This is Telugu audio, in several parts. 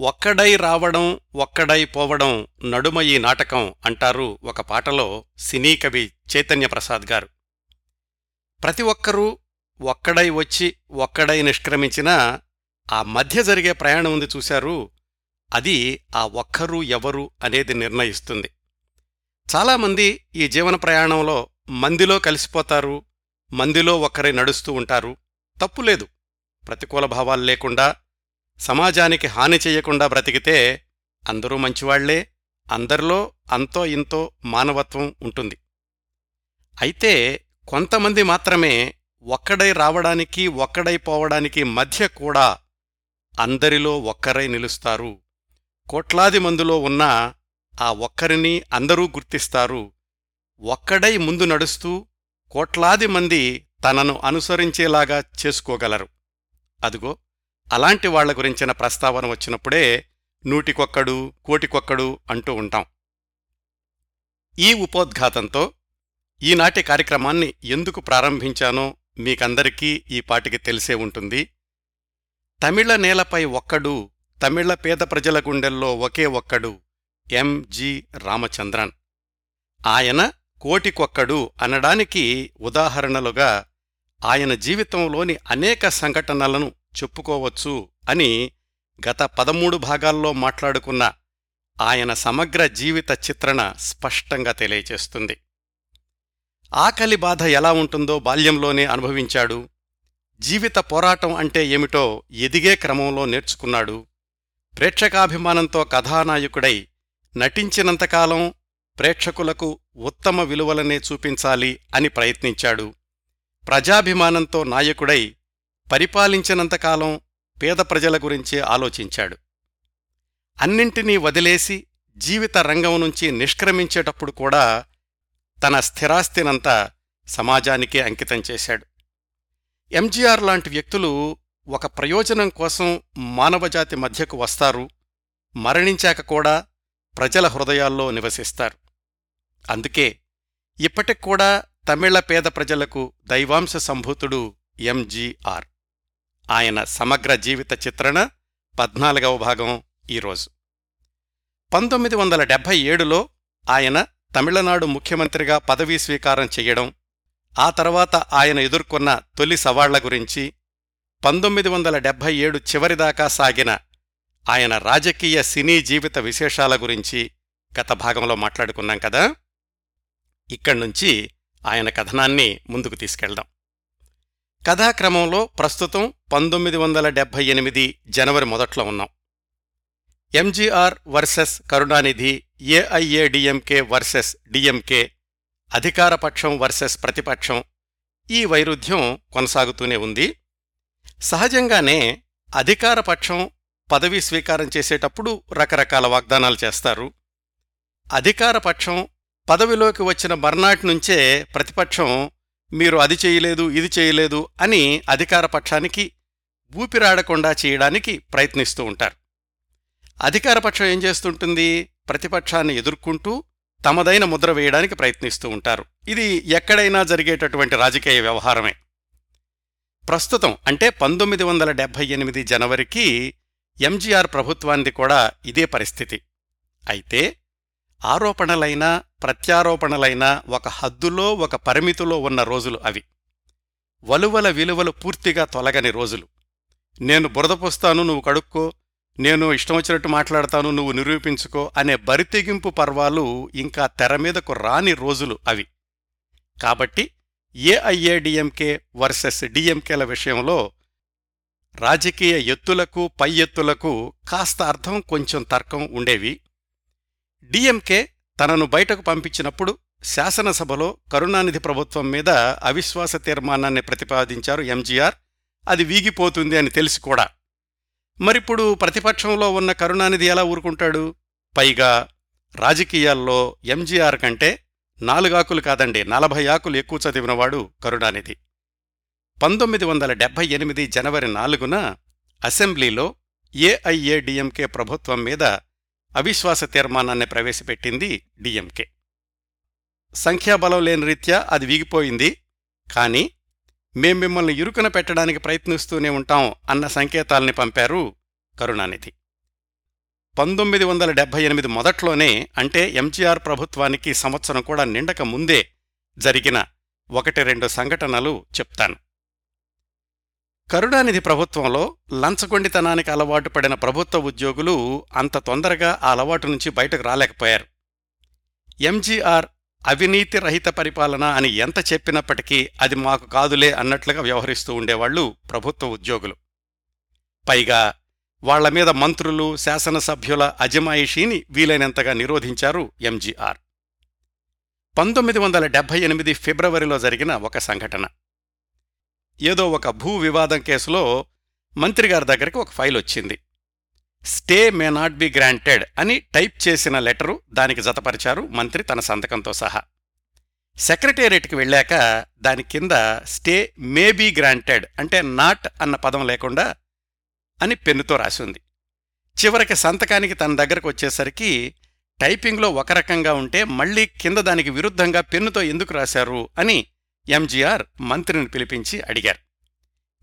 ఒక్కడై రావడం ఒక్కడై పోవడం నడుమ ఈ నాటకం అంటారు ఒక పాటలో సినీ కవి చైతన్యప్రసాద్ గారు. ప్రతి ఒక్కరూ ఒక్కడై వచ్చి ఒక్కడై నిష్క్రమించినా ఆ మధ్య జరిగే ప్రయాణం ఉంది చూశారు అది ఆ ఒక్కరు ఎవరు అనేది నిర్ణయిస్తుంది. చాలామంది ఈ జీవన ప్రయాణంలో మందిలో కలిసిపోతారు మందిలో ఒక్కరై నడుస్తూ ఉంటారు తప్పులేదు ప్రతికూల భావాలు లేకుండా సమాజానికి హాని చెయ్యకుండా బ్రతికితే అందరూ మంచివాళ్ళే అందరిలో అంతో ఇంతో మానవత్వం ఉంటుంది. అయితే కొంతమంది మాత్రమే ఒక్కడై రావడానికి ఒక్కడై పోవడానికి మధ్య కూడా అందరిలో ఒక్కరై నిలుస్తారు. కోట్లాది మందిలో ఉన్న ఆ ఒక్కరిని అందరూ గుర్తిస్తారు. ఒక్కడై ముందు నడుస్తూ కోట్లాది మంది తనను అనుసరించేలాగా చేసుకోగలరు. అదుగో అలాంటి వాళ్ళ గురించిన ప్రస్తావన వచ్చినప్పుడే నూటికొక్కడు కోటికొక్కడు అంటూ ఉంటాం. ఈ ఉపోద్ఘాతంతో ఈనాటి కార్యక్రమాన్ని ఎందుకు ప్రారంభించానో మీకందరికీ ఈ పాటికి తెలిసే ఉంటుంది. తమిళ నేలపై ఒక్కడు తమిళ పేద ప్రజల గుండెల్లో ఒకే ఒక్కడు ఎంజి రామచంద్రన్. ఆయన కోటికొక్కడు అనడానికి ఉదాహరణలుగా ఆయన జీవితంలోని అనేక సంఘటనలను చెప్పుకోవచ్చు అని గత పదమూడు భాగాల్లో మాట్లాడుకున్న ఆయన సమగ్ర జీవిత చిత్రణ స్పష్టంగా తెలియచేస్తుంది. ఆకలి బాధ ఎలా ఉంటుందో బాల్యంలోనే అనుభవించాడు. జీవిత పోరాటం అంటే ఏమిటో ఎదిగే క్రమంలో నేర్చుకున్నాడు. ప్రేక్షకాభిమానంతో కథానాయకుడై నటించినంతకాలం ప్రేక్షకులకు ఉత్తమ విలువలనే చూపించాలి అని ప్రయత్నించాడు. ప్రజాభిమానంతో నాయకుడై పరిపాలించినంతకాలం పేద ప్రజల గురించే ఆలోచించాడు. అన్నింటినీ వదిలేసి జీవిత రంగం నుంచి నిష్క్రమించేటప్పుడు కూడా తన స్థిరాస్తినంతా సమాజానికే అంకితం చేశాడు. ఎంజీఆర్ లాంటి వ్యక్తులు ఒక ప్రయోజనం కోసం మానవజాతి మధ్యకు వస్తారు మరణించాక కూడా ప్రజల హృదయాల్లో నివసిస్తారు. అందుకే ఇప్పటికూడా తమిళ పేద ప్రజలకు దైవాంశ సంభూతుడు ఎంజీఆర్. ఆయన సమగ్ర జీవిత చిత్రణ పద్నాలుగవ భాగం ఈరోజు. పంతొమ్మిది వందల డెబ్భై ఏడులో ఆయన తమిళనాడు ముఖ్యమంత్రిగా పదవీ స్వీకారం చెయ్యడం ఆ తర్వాత ఆయన ఎదుర్కొన్న తొలి సవాళ్ళ గురించి పంతొమ్మిది వందల డెబ్భై ఏడు చివరిదాకా సాగిన ఆయన రాజకీయ సినీ జీవిత విశేషాల గురించి గత భాగంలో మాట్లాడుకున్నాం కదా. ఇక్కడ్నుంచి ఆయన కథనాన్ని ముందుకు తీసుకెళ్దాం. కథాక్రమంలో ప్రస్తుతం పంతొమ్మిది వందల డెబ్భై ఎనిమిది జనవరి మొదట్లో ఉన్నాం. ఎంజీఆర్ వర్సెస్ కరుణానిధి ఏఐఏడిఎంకే వర్సెస్ డిఎంకే అధికారపక్షం వర్సెస్ ప్రతిపక్షం ఈ వైరుధ్యం కొనసాగుతూనే ఉంది. సహజంగానే అధికారపక్షం పదవీ స్వీకారం చేసేటప్పుడు రకరకాల వాగ్దానాలు చేస్తారు. అధికారపక్షం పదవిలోకి వచ్చిన మర్నాటి నుంచే ప్రతిపక్షం మీరు అది చేయలేదు ఇది చేయలేదు అని అధికారపక్షానికి ఊపిరాడకుండా చేయడానికి ప్రయత్నిస్తూ ఉంటారు. అధికారపక్షం ఏం చేస్తుంటుంది? ప్రతిపక్షాన్ని ఎదుర్కొంటూ తమదైన ముద్ర వేయడానికి ప్రయత్నిస్తూ ఉంటారు. ఇది ఎక్కడైనా జరిగేటటువంటి రాజకీయ వ్యవహారమే. ప్రస్తుతం అంటే పంతొమ్మిది వందల డెబ్భై ఎనిమిది జనవరికి ఎంజీఆర్ ప్రభుత్వానికి కూడా ఇదే పరిస్థితి. అయితే ఆరోపణలైనా ప్రత్యారోపణలైనా ఒక హద్దులో ఒక పరిమితిలో ఉన్న రోజులు అవి. వలువల విలువలు పూర్తిగా తొలగని రోజులు. నేను బురదపోస్తాను నువ్వు కడుక్కో. నేను ఇష్టం వచ్చినట్టు మాట్లాడతాను నువ్వు నిరూపించుకో అనే బరితెగింపు పర్వాలు ఇంకా తెరమీదకు రాని రోజులు అవి. కాబట్టి ఏఐఏడిఎంకే వర్సెస్ డిఎంకేల విషయంలో రాజకీయ ఎత్తులకు పై ఎత్తులకు కాస్త అర్థం కొంచెం తర్కం ఉండేవి. డిఎంకే తనను బయటకు పంపించినప్పుడు శాసనసభలో కరుణానిధి ప్రభుత్వం మీద అవిశ్వాస తీర్మానాన్ని ప్రతిపాదించారు ఎంజీఆర్. అది వీగిపోతుంది అని తెలిసి కూడా. మరిప్పుడు ప్రతిపక్షంలో ఉన్న కరుణానిధి ఎలా ఊరుకుంటాడు? పైగా రాజకీయాల్లో ఎంజీఆర్ కంటే నాలుగాకులు కాదండి నలభై ఆకులు ఎక్కువ చదివినవాడు కరుణానిధి. పంతొమ్మిది వందల డెబ్బై ఎనిమిది జనవరి నాలుగున అసెంబ్లీలో ఏఐఏడిఎంకే ప్రభుత్వం మీద అవిశ్వాస తీర్మానాన్ని ప్రవేశపెట్టింది డిఎంకే. సంఖ్యాబలం లేని రీత్యా అది వీగిపోయింది. కాని మేం మిమ్మల్ని ఇరుకున పెట్టడానికి ప్రయత్నిస్తూనే ఉంటాం అన్న సంకేతాల్ని పంపారు కరుణానిధి. పంతొమ్మిది వందల డెబ్బై ఎనిమిది మొదట్లోనే అంటే ఎంజీఆర్ ప్రభుత్వానికి సంవత్సరం కూడా నిండక ముందే జరిగిన ఒకటి రెండు సంఘటనలు చెప్తాను. కరుణానిధి ప్రభుత్వంలో లంచగొండితనానికి అలవాటు పడిన ప్రభుత్వ ఉద్యోగులు అంత తొందరగా ఆ అలవాటు నుంచి బయటకు రాలేకపోయారు. ఎంజీఆర్ అవినీతి రహిత పరిపాలన అని ఎంత చెప్పినప్పటికీ అది మాకు కాదులే అన్నట్లుగా వ్యవహరిస్తూ ఉండేవాళ్ళు ప్రభుత్వ ఉద్యోగులు. పైగా వాళ్ళ మీద మంత్రులు శాసనసభ్యుల అజమాయిషీని వీలైనంతగా నిరోధించారు ఎంజీఆర్. పంతొమ్మిది వందల డెబ్బై ఎనిమిది ఫిబ్రవరిలో జరిగిన ఒక సంఘటన. ఏదో ఒక భూ వివాదం కేసులో మంత్రిగారి దగ్గరికి ఒక ఫైల్ వచ్చింది. Stay may not be granted అని టైప్ చేసిన లెటరు దానికి జతపరిచారు మంత్రి తన సంతకంతో సహా. సెక్రటేరియట్కి వెళ్ళాక దాని కింద స్టే మే బీ గ్రాంటెడ్ అంటే నాట్ అన్న పదం లేకుండా అని పెన్నుతో రాసింది. చివరికి సంతకానికి తన దగ్గరకు వచ్చేసరికి టైపింగ్లో ఒక రకంగా ఉంటే మళ్ళీ కింద దానికి విరుద్ధంగా పెన్నుతో ఎందుకు రాశారు అని ఎంజీఆర్ మంత్రిని పిలిపించి అడిగారు.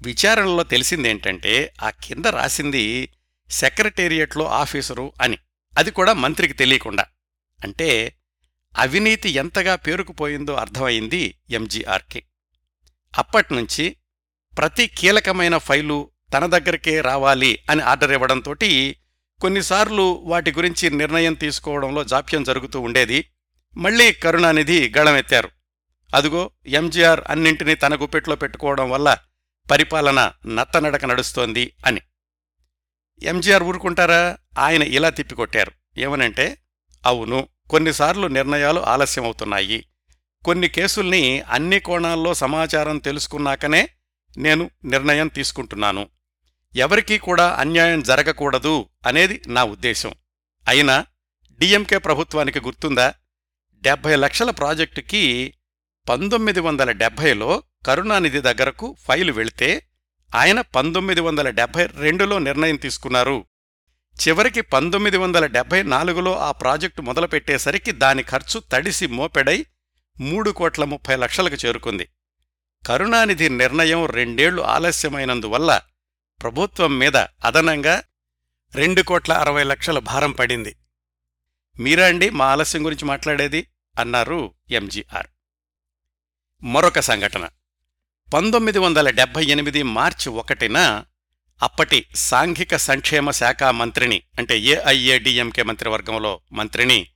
విచారణలో తెలిసిందేంటంటే ఆ కింద రాసింది సెక్రటేరియట్లో ఆఫీసరు అని. అది కూడా మంత్రికి తెలియకుండా. అంటే అవినీతి ఎంతగా పేరుకుపోయిందో అర్థమైంది ఎంజీఆర్కి. అప్పట్నుంచి ప్రతి కీలకమైన ఫైలు తన దగ్గరికే రావాలి అని ఆర్డర్ ఇవ్వడంతో కొన్నిసార్లు వాటి గురించి నిర్ణయం తీసుకోవడంలో జాప్యం జరుగుతూ ఉండేది. మళ్ళీ కరుణానిధి గళమెత్తారు. అదుగో ఎంజీఆర్ అన్నింటినీ తన గుప్పెట్లో పెట్టుకోవడం వల్ల పరిపాలన నత్తనడక నడుస్తోంది అని. ఎంజీఆర్ ఊరుకుంటారా? ఆయన ఇలా తిప్పికొట్టారు. ఏమనంటే అవును కొన్నిసార్లు నిర్ణయాలు ఆలస్యమవుతున్నాయి. కొన్ని కేసుల్ని అన్ని కోణాల్లో సమాచారం తెలుసుకున్నాకనే నేను నిర్ణయం తీసుకుంటున్నాను. ఎవరికీ కూడా అన్యాయం జరగకూడదు అనేది నా ఉద్దేశం. అయినా డిఎంకే ప్రభుత్వానికి గుర్తుందా? డెబ్బై లక్షల ప్రాజెక్టుకి పంతొమ్మిది వందల డెబ్భైలో కరుణానిధి దగ్గరకు ఫైలు వెళితే ఆయన పంతొమ్మిది వందల డెబ్భై రెండులో నిర్ణయం తీసుకున్నారు. చివరికి పంతొమ్మిది వందల డెబ్భై నాలుగులో ఆ ప్రాజెక్టు మొదలుపెట్టేసరికి దాని ఖర్చు తడిసి మోపెడై మూడు కోట్ల ముప్పై లక్షలకు చేరుకుంది. కరుణానిధి నిర్ణయం రెండేళ్ళు ఆలస్యమైనందువల్ల ప్రభుత్వం మీద అదనంగా రెండు కోట్ల అరవై లక్షల భారం పడింది. మీరా అండి మా ఆలస్యం గురించి మాట్లాడేది అన్నారు ఎంజీఆర్. మరొక సంఘటన. పంతొమ్మిది వందల డెబ్బై ఎనిమిది మార్చి ఒకటిన అప్పటి సాంఘిక సంక్షేమ శాఖ మంత్రిని అంటే ఏఐఏడిఎంకే మంత్రివర్గంలో మంత్రిని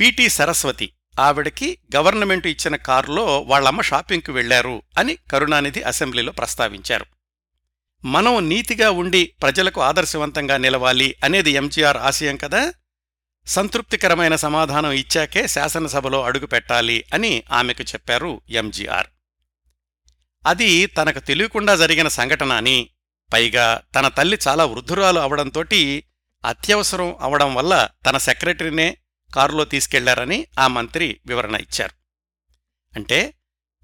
పిటి సరస్వతి ఆవిడకి గవర్నమెంట్ ఇచ్చిన కారులో వాళ్ళమ్మ షాపింగ్కు వెళ్ళారు అని కరుణానిధి అసెంబ్లీలో ప్రస్తావించారు. మనం నీతిగా ఉండి ప్రజలకు ఆదర్శవంతంగా నిలవాలి అనేది ఎంజీఆర్ ఆశయం కదా? సంతృప్తికరమైన సమాధానం ఇచ్చాకే శాసనసభలో అడుగుపెట్టాలి అని ఆమెకు చెప్పారు ఎంజీఆర్. అది తనకు తెలియకుండా జరిగిన సంఘటన అని పైగా తన తల్లి చాలా వృద్ధురాలు అవడంతోటి అత్యవసరం అవడం వల్ల తన సెక్రటరీనే కారులో తీసుకెళ్ళారని ఆ మంత్రి వివరణ ఇచ్చారు. అంటే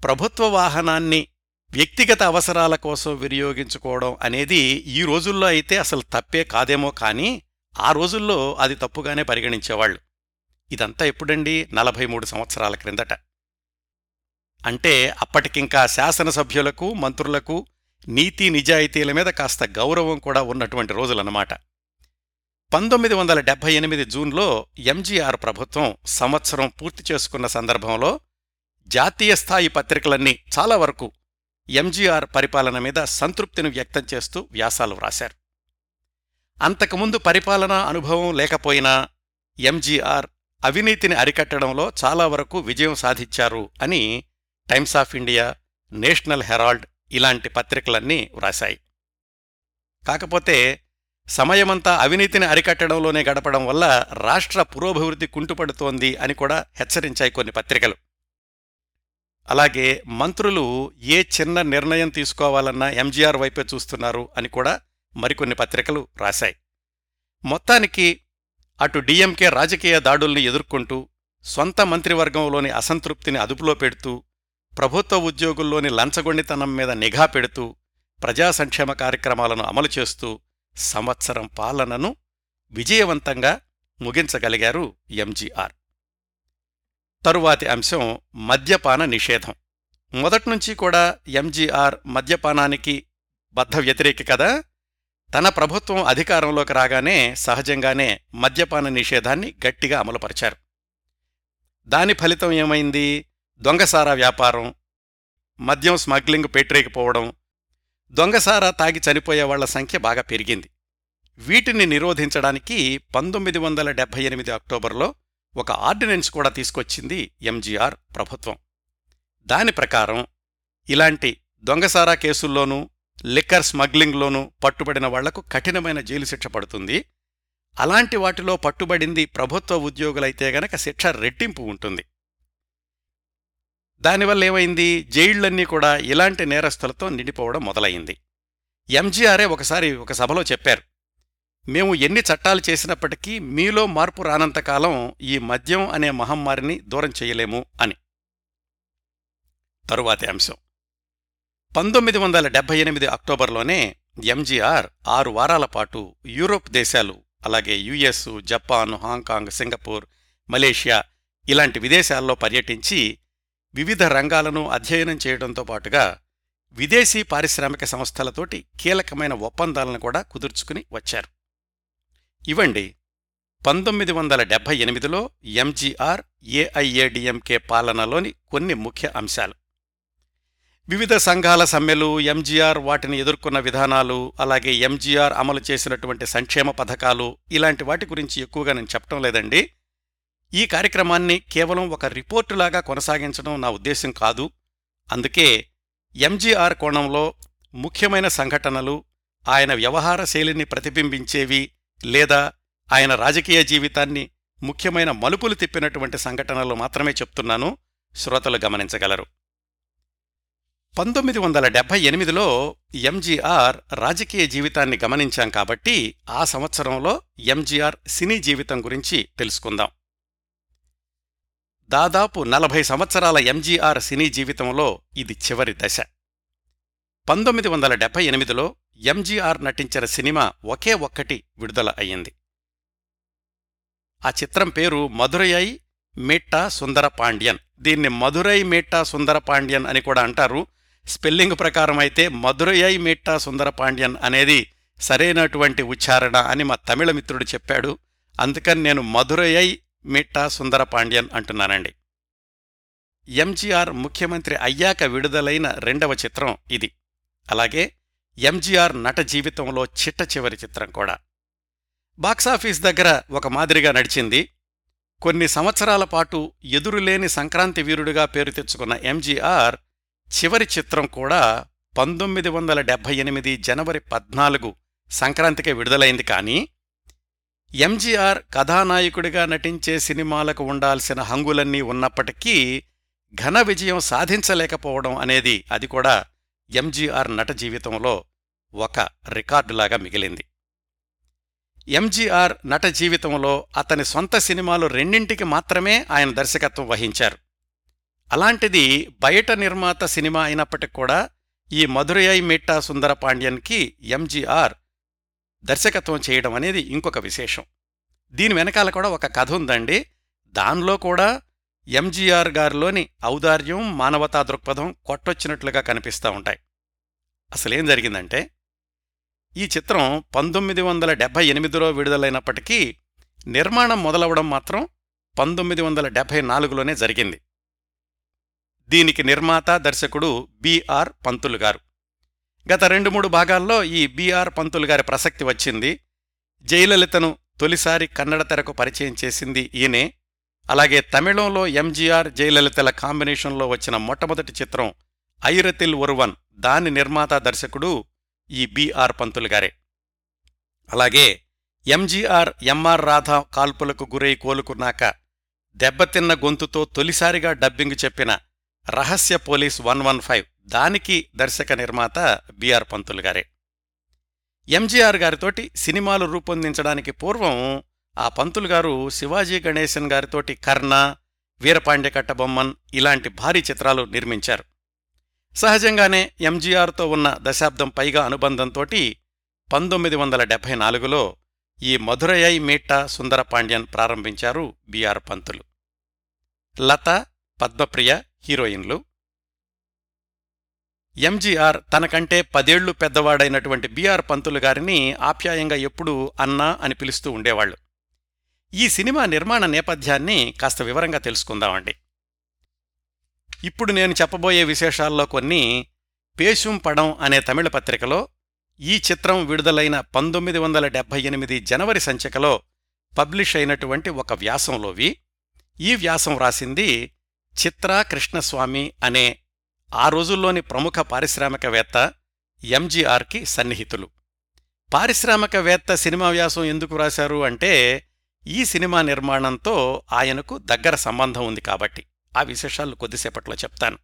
ప్రభుత్వ వాహనాన్ని వ్యక్తిగత అవసరాల కోసం వినియోగించుకోవడం అనేది ఈ రోజుల్లో అయితే అసలు తప్పే కాదేమో కానీ ఆ రోజుల్లో అది తప్పుగానే పరిగణించేవాళ్ళు ఇదంతా ఎప్పుడండి? నలభై మూడు సంవత్సరాల క్రిందట. అంటే అప్పటికింకా శాసనసభ్యులకు మంత్రులకు నీతి నిజాయితీల మీద కాస్త గౌరవం కూడా ఉన్నటువంటి రోజులన్నమాట. పంతొమ్మిది వందల డెబ్బై ఎనిమిది జూన్లో ఎంజీఆర్ ప్రభుత్వం సంవత్సరం పూర్తి చేసుకున్న సందర్భంలో జాతీయ స్థాయి పత్రికలన్నీ చాలా వరకు ఎంజీఆర్ పరిపాలన మీద సంతృప్తిని వ్యక్తం చేస్తూ వ్యాసాలు వ్రాశారు. అంతకుముందు పరిపాలనా అనుభవం లేకపోయినా ఎంజీఆర్ అవినీతిని అరికట్టడంలో చాలా వరకు విజయం సాధించారు అని Times of India National Herald ఇలాంటి పత్రికలన్నీ వ్రాశాయి. కాకపోతే సమయమంతా అవినీతిని అరికట్టడంలోనే గడపడం వల్ల రాష్ట్ర పురోభివృద్ధి కుంటుపడుతోంది అని కూడా హెచ్చరించాయి కొన్ని పత్రికలు. అలాగే మంత్రులు ఏ చిన్న నిర్ణయం తీసుకోవాలన్నా ఎంజీఆర్ వైపే చూస్తున్నారు అని కూడా మరికొన్ని పత్రికలు రాశాయి. మొత్తానికి అటు డిఎంకే రాజకీయ దాడుల్ని ఎదుర్కొంటూ స్వంత మంత్రివర్గంలోని అసంతృప్తిని అదుపులో పెడుతూ ప్రభుత్వ ఉద్యోగుల్లోని లంచగొండితనం మీద నిఘా పెడుతూ ప్రజా సంక్షేమ కార్యక్రమాలను అమలు చేస్తూ సంవత్సరం పాలనను విజయవంతంగా ముగించగలిగారు ఎంజీఆర్. తరువాతి అంశం మద్యపాన నిషేధం. మొదట్నుంచి కూడా ఎంజీఆర్ మద్యపానానికి బద్ధ వ్యతిరేకి కదా? తన ప్రభుత్వం అధికారంలోకి రాగానే సహజంగానే మద్యపాన నిషేధాన్ని గట్టిగా అమలుపరిచారు. దాని ఫలితం ఏమైంది? దొంగసారా వ్యాపారం మద్యం స్మగ్లింగ్ పెట్టరేకపోవడం దొంగసారా తాగి చనిపోయే వాళ్ళ సంఖ్య బాగా పెరిగింది. వీటిని నిరోధించడానికి పంతొమ్మిది వందల డెబ్బై ఎనిమిది అక్టోబర్లో ఒక ఆర్డినెన్స్ కూడా తీసుకొచ్చింది ఎంజీఆర్ ప్రభుత్వం. దాని ప్రకారం ఇలాంటి దొంగసారా కేసుల్లోనూ లిక్కర్ స్మగ్లింగ్లోనూ పట్టుబడిన వాళ్ళకు కఠినమైన జైలు శిక్ష పడుతుంది. అలాంటి వాటిలో పట్టుబడింది ప్రభుత్వ ఉద్యోగులైతే గనక శిక్ష రెట్టింపు ఉంటుంది. దానివల్ల ఏమైంది? జైళ్ళన్నీ కూడా ఇలాంటి నేరస్తులతో నిండిపోవడం మొదలైంది. ఎంజీఆర్ఏ ఒకసారి ఒక సభలో చెప్పారు. మేము ఎన్ని చట్టాలు చేసినప్పటికీ మీలో మార్పు రానంతకాలం ఈ మద్యం అనే మహమ్మారిని దూరం చేయలేము అని. తరువాతి అంశం. పంతొమ్మిది వందల డెబ్బై ఎనిమిది అక్టోబర్లోనే ఎంజీఆర్ ఆరు వారాల పాటు యూరోప్ దేశాలు అలాగే US Japan Hong Kong Singapore Malaysia ఇలాంటి విదేశాల్లో పర్యటించి వివిధ రంగాలను అధ్యయనం చేయడంతో పాటుగా విదేశీ పారిశ్రామిక సంస్థలతోటి కీలకమైన ఒప్పందాలను కూడా కుదుర్చుకుని వచ్చారు. ఇవ్వండి పంతొమ్మిది వందల డెబ్బై ఎనిమిదిలో ఎంజీఆర్ ఏఐఏడిఎంకే పాలనలోని కొన్ని ముఖ్య అంశాలు. వివిధ సంఘాల సమ్మెలు ఎంజీఆర్ వాటిని ఎదుర్కొన్న విధానాలు అలాగే ఎంజీఆర్ అమలు చేసినటువంటి సంక్షేమ పథకాలు ఇలాంటి వాటి గురించి ఎక్కువగా నేను చెప్పటం లేదండి. ఈ కార్యక్రమాన్ని కేవలం ఒక రిపోర్టులాగా కొనసాగించడం నా ఉద్దేశం కాదు. అందుకే ఎంజీఆర్ కోణంలో ముఖ్యమైన సంఘటనలు ఆయన వ్యవహార శైలిని ప్రతిబింబించేవి లేదా ఆయన రాజకీయ జీవితాన్ని ముఖ్యమైన మలుపులు తిప్పినటువంటి సంఘటనలు మాత్రమే చెప్తున్నాను. శ్రోతలు గమనించగలరు. పంతొమ్మిది వందల డెబ్బై ఎనిమిదిలో ఎంజీఆర్ రాజకీయ జీవితాన్ని గమనించాం కాబట్టి ఆ సంవత్సరంలో ఎంజీఆర్ సినీ జీవితం గురించి తెలుసుకుందాం. దాదాపు నలభై సంవత్సరాల ఎంజీఆర్ సినీ జీవితంలో ఇది చివరి దశ. పంతొమ్మిది వందల డెబ్బై ఎనిమిదిలో ఎంజీఆర్ నటించిన సినిమా ఒకే ఒక్కటి విడుదల అయ్యింది. ఆ చిత్రం పేరు మధురై మేట్టా సుందర పాండ్యన్. దీన్ని మధురై మేట్టా సుందర పాండ్యన్ అని కూడా అంటారు. స్పెల్లింగ్ ప్రకారం అయితే మధురై మేట్టా సుందర పాండ్యన్ అనేది సరైనటువంటి ఉచ్చారణ అని మా తమిళ మిత్రుడు చెప్పాడు. అందుకని నేను మధురయై మిట్టా సుందర పాండ్యన్ అంటున్నానండి. ఎంజీఆర్ ముఖ్యమంత్రి అయ్యాక విడుదలైన రెండవ చిత్రం ఇది. అలాగే ఎంజీఆర్ నట జీవితంలో చిట్ట చివరి చిత్రం కూడా. బాక్సాఫీస్ దగ్గర ఒక మాదిరిగా నడిచింది. కొన్ని సంవత్సరాల పాటు ఎదురులేని సంక్రాంతి వీరుడిగా పేరు తెచ్చుకున్న ఎంజీఆర్ చివరి చిత్రం కూడా పంతొమ్మిది వందల డెబ్బై ఎనిమిది జనవరి పద్నాలుగు సంక్రాంతికే విడుదలైంది కానీ ఎంజీఆర్ కథానాయకుడిగా నటించే సినిమాలకు ఉండాల్సిన హంగులన్నీ ఉన్నప్పటికీ ఘన విజయం సాధించలేకపోవడం అనేది అది కూడా ఎంజీఆర్ నట జీవితంలో ఒక రికార్డులాగా మిగిలింది. ఎంజీఆర్ నట జీవితంలో అతని సొంత సినిమాలు రెండింటికి మాత్రమే ఆయన దర్శకత్వం వహించారు. అలాంటిది బయట నిర్మాత సినిమా అయినప్పటికి కూడా ఈ మధురై మిట్టా సుందర పాండ్యన్కి ఎంజీఆర్ దర్శకత్వం చేయడం అనేది ఇంకొక విశేషం. దీని వెనకాల కూడా ఒక కథ ఉందండి. దానిలో కూడా ఎంజీఆర్ గారిలోని ఔదార్యం మానవతా దృక్పథం కొట్టొచ్చినట్లుగా కనిపిస్తూ ఉంటాయి. అసలేం జరిగిందంటే ఈ చిత్రం పంతొమ్మిది వందల డెబ్బై ఎనిమిదిలో విడుదలైనప్పటికీ నిర్మాణం మొదలవడం మాత్రం పంతొమ్మిది వందల డెబ్బై నాలుగులోనే జరిగింది. దీనికి నిర్మాత దర్శకుడు బిఆర్ పంతులు గారు. గత రెండు మూడు భాగాల్లో ఈ బిఆర్ పంతులు గారి ప్రసక్తి వచ్చింది. జయలలితను తొలిసారి కన్నడ తెరకు పరిచయం చేసింది ఈయనే. అలాగే తమిళంలో ఎంజీఆర్ జయలలితల కాంబినేషన్లో వచ్చిన మొట్టమొదటి చిత్రం ఐరతిల్ ఒరువన్ దాని నిర్మాత దర్శకుడు ఈ బిఆర్ పంతులు గారే. అలాగే ఎంజీఆర్ ఎంఆర్ రాధా కాల్పులకు గురై కోలుకున్నాక దెబ్బతిన్న గొంతుతో తొలిసారిగా డబ్బింగ్ చెప్పిన రహస్య పోలీస్ వన్ వన్ ఫైవ్. దానికి దర్శక నిర్మాత బిఆర్ పంతులు గారే. ఎంజీఆర్ గారితోటి సినిమాలు రూపొందించడానికి పూర్వం ఆ పంతులు గారు శివాజీ గణేశన్ గారితోటి కర్ణ వీరపాండ్య కట్టబొమ్మన్ ఇలాంటి భారీ చిత్రాలు నిర్మించారు. సహజంగానే ఎంజీఆర్తో ఉన్న దశాబ్దం పైగా అనుబంధంతోటి పంతొమ్మిది వందల డెబ్బై నాలుగులో ఈ మధురయై మీట్టా సుందర పాండ్యన్ ప్రారంభించారు బిఆర్ పంతులు. లత పద్మప్రియ హీరోయిన్లు. ఎంజీఆర్ తనకంటే పదేళ్ళు పెద్దవాడైనటువంటి బిఆర్ పంతులు గారిని ఆప్యాయంగా ఎప్పుడూ అన్నా అని పిలుస్తూ ఉండేవాళ్ళు ఈ సినిమా నిర్మాణ నేపథ్యాన్ని కాస్త వివరంగా తెలుసుకుందామండి. ఇప్పుడు నేను చెప్పబోయే విశేషాల్లో కొన్ని పేషుం పడం అనే తమిళ పత్రికలో ఈ చిత్రం విడుదలైన పంతొమ్మిది వందల డెబ్బై ఎనిమిది జనవరి సంచికలో పబ్లిష్ అయినటువంటి ఒక వ్యాసంలోవి. ఈ వ్యాసం రాసింది చిత్రా కృష్ణస్వామి అనే ఆ రోజుల్లోని ప్రముఖ పారిశ్రామికవేత్త ఎంజీఆర్కి సన్నిహితులు. పారిశ్రామికవేత్త సినిమా వ్యాసం ఎందుకు రాశారు అంటే ఈ సినిమా నిర్మాణంతో ఆయనకు దగ్గర సంబంధం ఉంది కాబట్టి. ఆ విశేషాలు కొద్దిసేపట్లో చెప్తాను.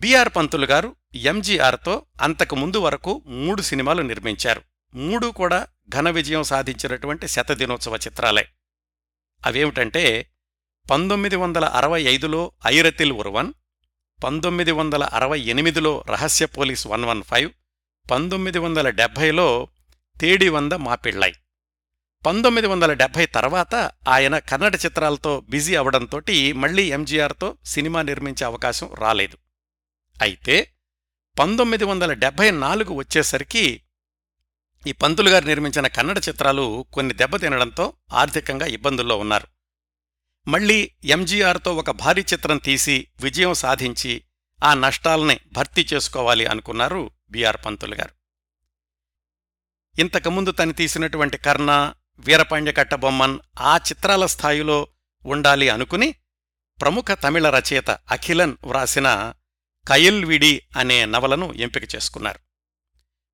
బిఆర్ పంతులు గారు ఎంజీఆర్తో అంతకు ముందు వరకు మూడు సినిమాలు నిర్మించారు. మూడు కూడా ఘన విజయం సాధించినటువంటి శతదినోత్సవ చిత్రాలే. అవేమిటంటే పంతొమ్మిది వందల అరవై ఐదులో ఐరతిల్ ఉర్వన్ పంతొమ్మిది వందల అరవై ఎనిమిదిలో రహస్య పోలీస్ వన్ వన్ ఫైవ్ పంతొమ్మిది వందల డెబ్భైలో తేడి వంద మాపిళ్ళై పంతొమ్మిది వందల డెబ్భై తర్వాత ఆయన కన్నడ చిత్రాలతో బిజీ అవడంతోటి మళ్ళీ ఎంజీఆర్తో సినిమా నిర్మించే అవకాశం రాలేదు. అయితే పంతొమ్మిది వందల డెబ్భై నాలుగు వచ్చేసరికి ఈ పంతులు గారు నిర్మించిన కన్నడ చిత్రాలు కొన్ని దెబ్బతినడంతో ఆర్థికంగా ఇబ్బందుల్లో ఉన్నారు. మళ్ళీ ఎంజీఆర్తో ఒక భారీ చిత్రం తీసి విజయం సాధించి ఆ నష్టాల్ని భర్తీ చేసుకోవాలి అనుకున్నారు బిఆర్ పంతులు గారు. ఇంతకుముందు తను తీసినటువంటి కర్ణ వీరపాండ్య కట్టబొమ్మన్ ఆ చిత్రాల స్థాయిలో ఉండాలి అనుకుని ప్రముఖ తమిళ రచయిత అఖిలన్ వ్రాసిన కయల్విడి అనే నవలను ఎంపిక చేసుకున్నారు.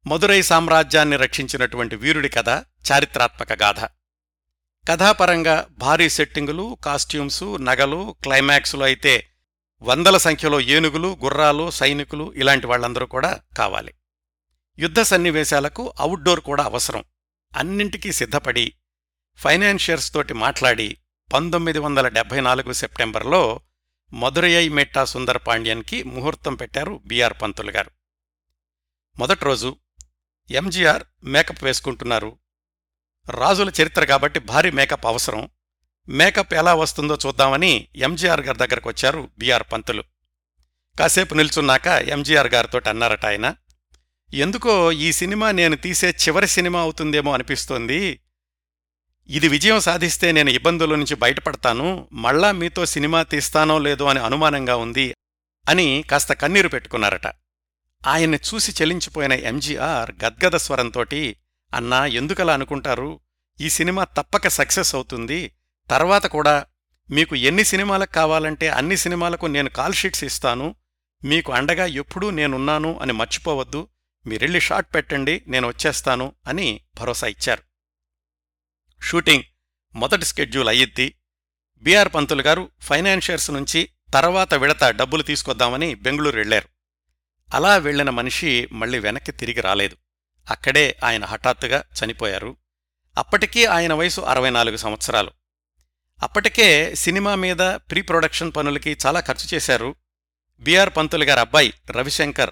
మదురై సామ్రాజ్యాన్ని రక్షించినటువంటి వీరుడి కథ చారిత్రాత్మక గాథ. కథాపరంగా భారీ సెట్టింగులు కాస్ట్యూమ్సు నగలు క్లైమాక్సులు అయితే వందల సంఖ్యలో ఏనుగులు గుర్రాలు సైనికులు ఇలాంటి వాళ్ళందరూ కూడా కావాలి. యుద్ధ సన్నివేశాలకు అవుట్డోర్ కూడా అవసరం. అన్నింటికీ సిద్ధపడి ఫైనాన్షియర్స్ తోటి మాట్లాడి పంతొమ్మిది వందల డెబ్బై నాలుగు సెప్టెంబర్లో మధురయ్య మెట్టా సుందర పాండ్యన్కి ముహూర్తం పెట్టారు బిఆర్ పంతులు గారు మొదటి రోజు ఎంజీఆర్ మేకప్ వేసుకుంటున్నారు రాజుల చరిత్ర కాబట్టి భారీ మేకప్ అవసరం. మేకప్ ఎలా వస్తుందో చూద్దామని ఎంజీఆర్ గారి దగ్గరకు వచ్చారు బీఆర్ పంతులు. కాసేపు నిల్చున్నాక ఎంజీఆర్ గారితో అన్నారట ఆయన. ఎందుకో ఈ సినిమా నేను తీసే చివరి సినిమా అవుతుందేమో అనిపిస్తోంది. ఇది విజయం సాధిస్తే నేను ఇబ్బందుల నుంచి బయటపడతాను మళ్ళా మీతో సినిమా తీస్తానో లేదో అని అనుమానంగా ఉంది అని కాస్త కన్నీరు పెట్టుకున్నారట. ఆయన్ని చూసి చెలించిపోయిన ఎంజీఆర్ గద్గద స్వరంతోటి అన్నా ఎందుకలా అనుకుంటారు? ఈ సినిమా తప్పక సక్సెస్ అవుతుంది. తర్వాత కూడా మీకు ఎన్ని సినిమాలకు కావాలంటే అన్ని సినిమాలకు నేను కాల్ షీట్స్ ఇస్తాను. మీకు అండగా ఎప్పుడూ నేనున్నాను అని మర్చిపోవద్దు. మీరెళ్ళి షాట్ పెట్టండి నేను వచ్చేస్తాను అని భరోసా ఇచ్చారు. షూటింగ్ మొదటి స్కెడ్యూల్ అయ్యిద్ది. బిఆర్ పంతులు గారు ఫైనాన్షియర్స్ నుంచి తర్వాత విడత డబ్బులు తీసుకొద్దామని బెంగళూరు వెళ్ళారు అలా వెళ్ళిన మనిషి మళ్ళీ వెనక్కి తిరిగి రాలేదు. అక్కడే ఆయన హఠాత్తుగా చనిపోయారు. అప్పటికీ ఆయన వయసు అరవై నాలుగు సంవత్సరాలు. అప్పటికే సినిమా మీద ప్రీ ప్రొడక్షన్ పనులకి చాలా ఖర్చు చేశారు. బిఆర్ పంతులు గారి అబ్బాయి రవిశంకర్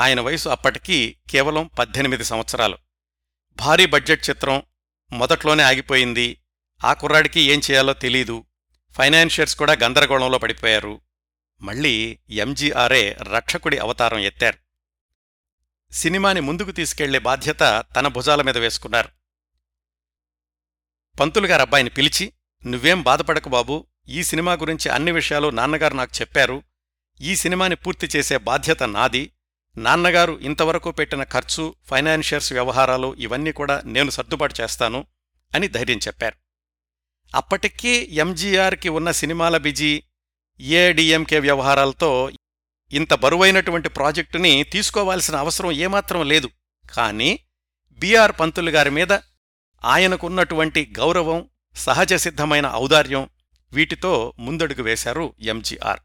ఆయన వయసు అప్పటికీ కేవలం పద్దెనిమిది సంవత్సరాలు. భారీ బడ్జెట్ చిత్రం మొదట్లోనే ఆగిపోయింది. ఆ కుర్రాడికి ఏం చేయాలో తెలీదు. ఫైనాన్షియర్స్ కూడా గందరగోళంలో పడిపోయారు. మళ్ళీ ఎంజీఆర్ఏ రక్షకుడి అవతారం ఎత్తారు. సినిమాని ముందుకు తీసుకెళ్ళే బాధ్యత తన భుజాల మీద వేసుకున్నారు. పంతులుగారు అబ్బాయిని పిలిచి నువ్వేం బాధపడకు బాబూ ఈ సినిమా గురించి అన్ని విషయాలు నాన్నగారు నాకు చెప్పారు. ఈ సినిమాని పూర్తి చేసే బాధ్యత నాది. నాన్నగారు ఇంతవరకు పెట్టిన ఖర్చు ఫైనాన్షియర్స్ వ్యవహారాలు ఇవన్నీ కూడా నేను సర్దుబాటు చేస్తాను అని ధైర్యం చెప్పారు. అప్పటికీ ఎంజీఆర్కి ఉన్న సినిమాల బిజీ ఏడీఎంకే వ్యవహారాలతో ఇంత బరువైనటువంటి ప్రాజెక్టుని తీసుకోవాల్సిన అవసరం ఏమాత్రం లేదు. కానీ బిఆర్ పంతులు గారి మీద ఆయనకున్నటువంటి గౌరవం సహజ సిద్ధమైన ఔదార్యం వీటితో ముందడుగు వేశారు ఎంజీఆర్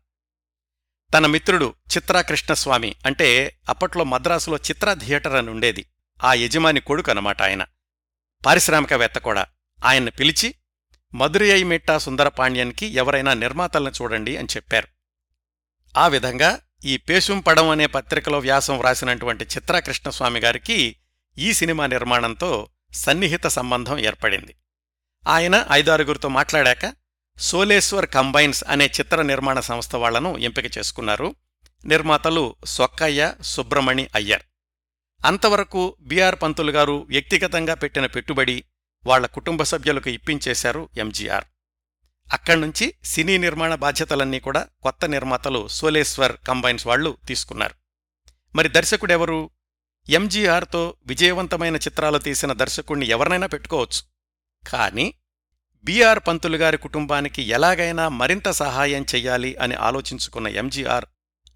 తన మిత్రుడు చిత్రాకృష్ణస్వామి అంటే అప్పట్లో మద్రాసులో చిత్ర థియేటర్ అని ఉండేది. ఆ యజమాని కొడుకు అనమాట ఆయన. పారిశ్రామికవేత్త కూడా. ఆయన్ని పిలిచి మధురై మిట్టా సుందరపాండ్యన్కి ఎవరైనా నిర్మాతల్ని చూడండి అని చెప్పారు. ఆ విధంగా ఈ పేశుంపడం అనే పత్రికలో వ్యాసం వ్రాసినటువంటి చిత్రకృష్ణస్వామి గారికి ఈ సినిమా నిర్మాణంతో సన్నిహిత సంబంధం ఏర్పడింది. ఆయన ఐదారుగురితో మాట్లాడాక సోలేశ్వర్ కంబైన్స్ అనే చిత్ర నిర్మాణ సంస్థ వాళ్ళను ఎంపిక చేసుకున్నారు. నిర్మాతలు సొక్కయ్య సుబ్రమణి అయ్యర్. అంతవరకు బిఆర్ పంతులు గారు వ్యక్తిగతంగా పెట్టిన పెట్టుబడి వాళ్ళ కుటుంబ సభ్యులకు ఇప్పించేశారు ఎంజీఆర్ అక్కడ్నుంచి సినీ నిర్మాణ బాధ్యతలన్నీ కూడా కొత్త నిర్మాతలు సోలేశ్వర్ కంబైన్స్ వాళ్ళు తీసుకున్నారు. మరి దర్శకుడెవరు? ఎంజీఆర్తో విజయవంతమైన చిత్రాలు తీసిన దర్శకుణ్ణి ఎవరినైనా పెట్టుకోవచ్చు. కానీ బిఆర్ పంతులు గారి కుటుంబానికి ఎలాగైనా మరింత సహాయం చెయ్యాలి అని ఆలోచించుకున్న ఎంజీఆర్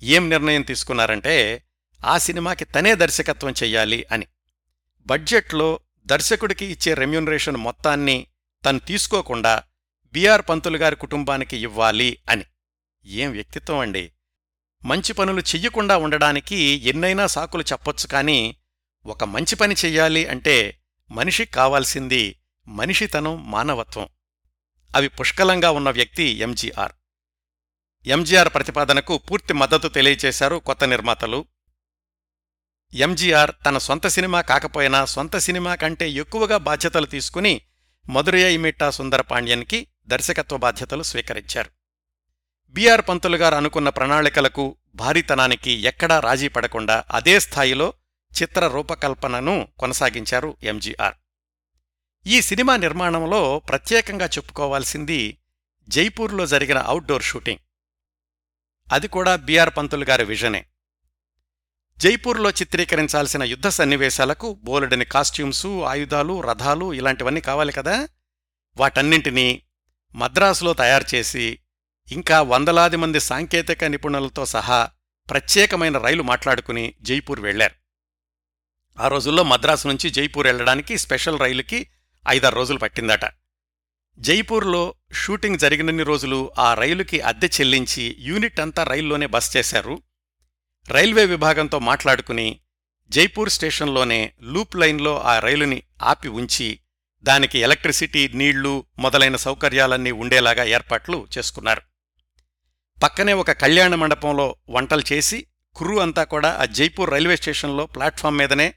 ఏం నిర్ణయం తీసుకున్నారంటే ఆ సినిమాకి తనే దర్శకత్వం చెయ్యాలి అని. బడ్జెట్లో దర్శకుడికి ఇచ్చే రెమ్యూనరేషన్ మొత్తాన్ని తను తీసుకోకుండా బిఆర్ పంతులు గారి కుటుంబానికి ఇవ్వాలి అని. ఏం వ్యక్తిత్వం అండి? మంచి పనులు చెయ్యకుండా ఉండడానికి ఎన్నైనా సాకులు చెప్పొచ్చు కానీ ఒక మంచి పని చెయ్యాలి అంటే మనిషికి కావాల్సింది మనిషితనం మానవత్వం. అవి పుష్కలంగా ఉన్న వ్యక్తి ఎంజీఆర్. ఎంజీఆర్ ప్రతిపాదనకు పూర్తి మద్దతు తెలియచేశారు కొత్త నిర్మాతలు. ఎంజీఆర్ తన సొంత సినిమా కాకపోయినా సొంత సినిమా కంటే ఎక్కువగా బాధ్యతలు తీసుకుని మధురయ్య మిట్టా సుందరపాండ్యన్కి దర్శకత్వ బాధ్యతలు స్వీకరించారు. బిఆర్ పంతులు గారు అనుకున్న ప్రణాళికలకు భారీతనానికి ఎక్కడా రాజీ పడకుండా అదే స్థాయిలో చిత్ర రూపకల్పనను కొనసాగించారు ఎంజీఆర్. ఈ సినిమా నిర్మాణంలో ప్రత్యేకంగా చెప్పుకోవాల్సింది జైపూర్లో జరిగిన అవుట్డోర్ షూటింగ్. అది కూడా బీఆర్ పంతులు గారి విజనే. జైపూర్లో చిత్రీకరించాల్సిన యుద్ధ సన్నివేశాలకు బోలెడని కాస్ట్యూమ్సు ఆయుధాలు రథాలు ఇలాంటివన్నీ కావాలి కదా? వాటన్నింటినీ మద్రాసులో తయారుచేసి ఇంకా వందలాది మంది సాంకేతిక నిపుణులతో సహా ప్రత్యేకమైన రైలు మాట్లాడుకుని జైపూర్ వెళ్ళారు ఆ రోజుల్లో మద్రాసు నుంచి జైపూర్ వెళ్ళడానికి స్పెషల్ రైలుకి ఐదారు రోజులు పట్టిందట. జైపూర్లో షూటింగ్ జరిగినన్ని రోజులు ఆ రైలుకి అద్దె చెల్లించి యూనిట్ అంతా రైల్లోనే బస్ చేశారు. రైల్వే విభాగంతో మాట్లాడుకుని జైపూర్ స్టేషన్లోనే లూప్ లైన్లో ఆ రైలుని ఆపి ఉంచి దానికి ఎలక్ట్రిసిటీ నీళ్ళు మొదలైన సౌకర్యాలన్నీ ఉండేలాగా ఏర్పాట్లు చేసుకున్నారు. పక్కనే ఒక కళ్యాణ మండపంలో వంటలు చేసి క్రూ అంతా కూడా ఆ జైపూర్ రైల్వే స్టేషన్లో ప్లాట్ఫామ్ మీదనే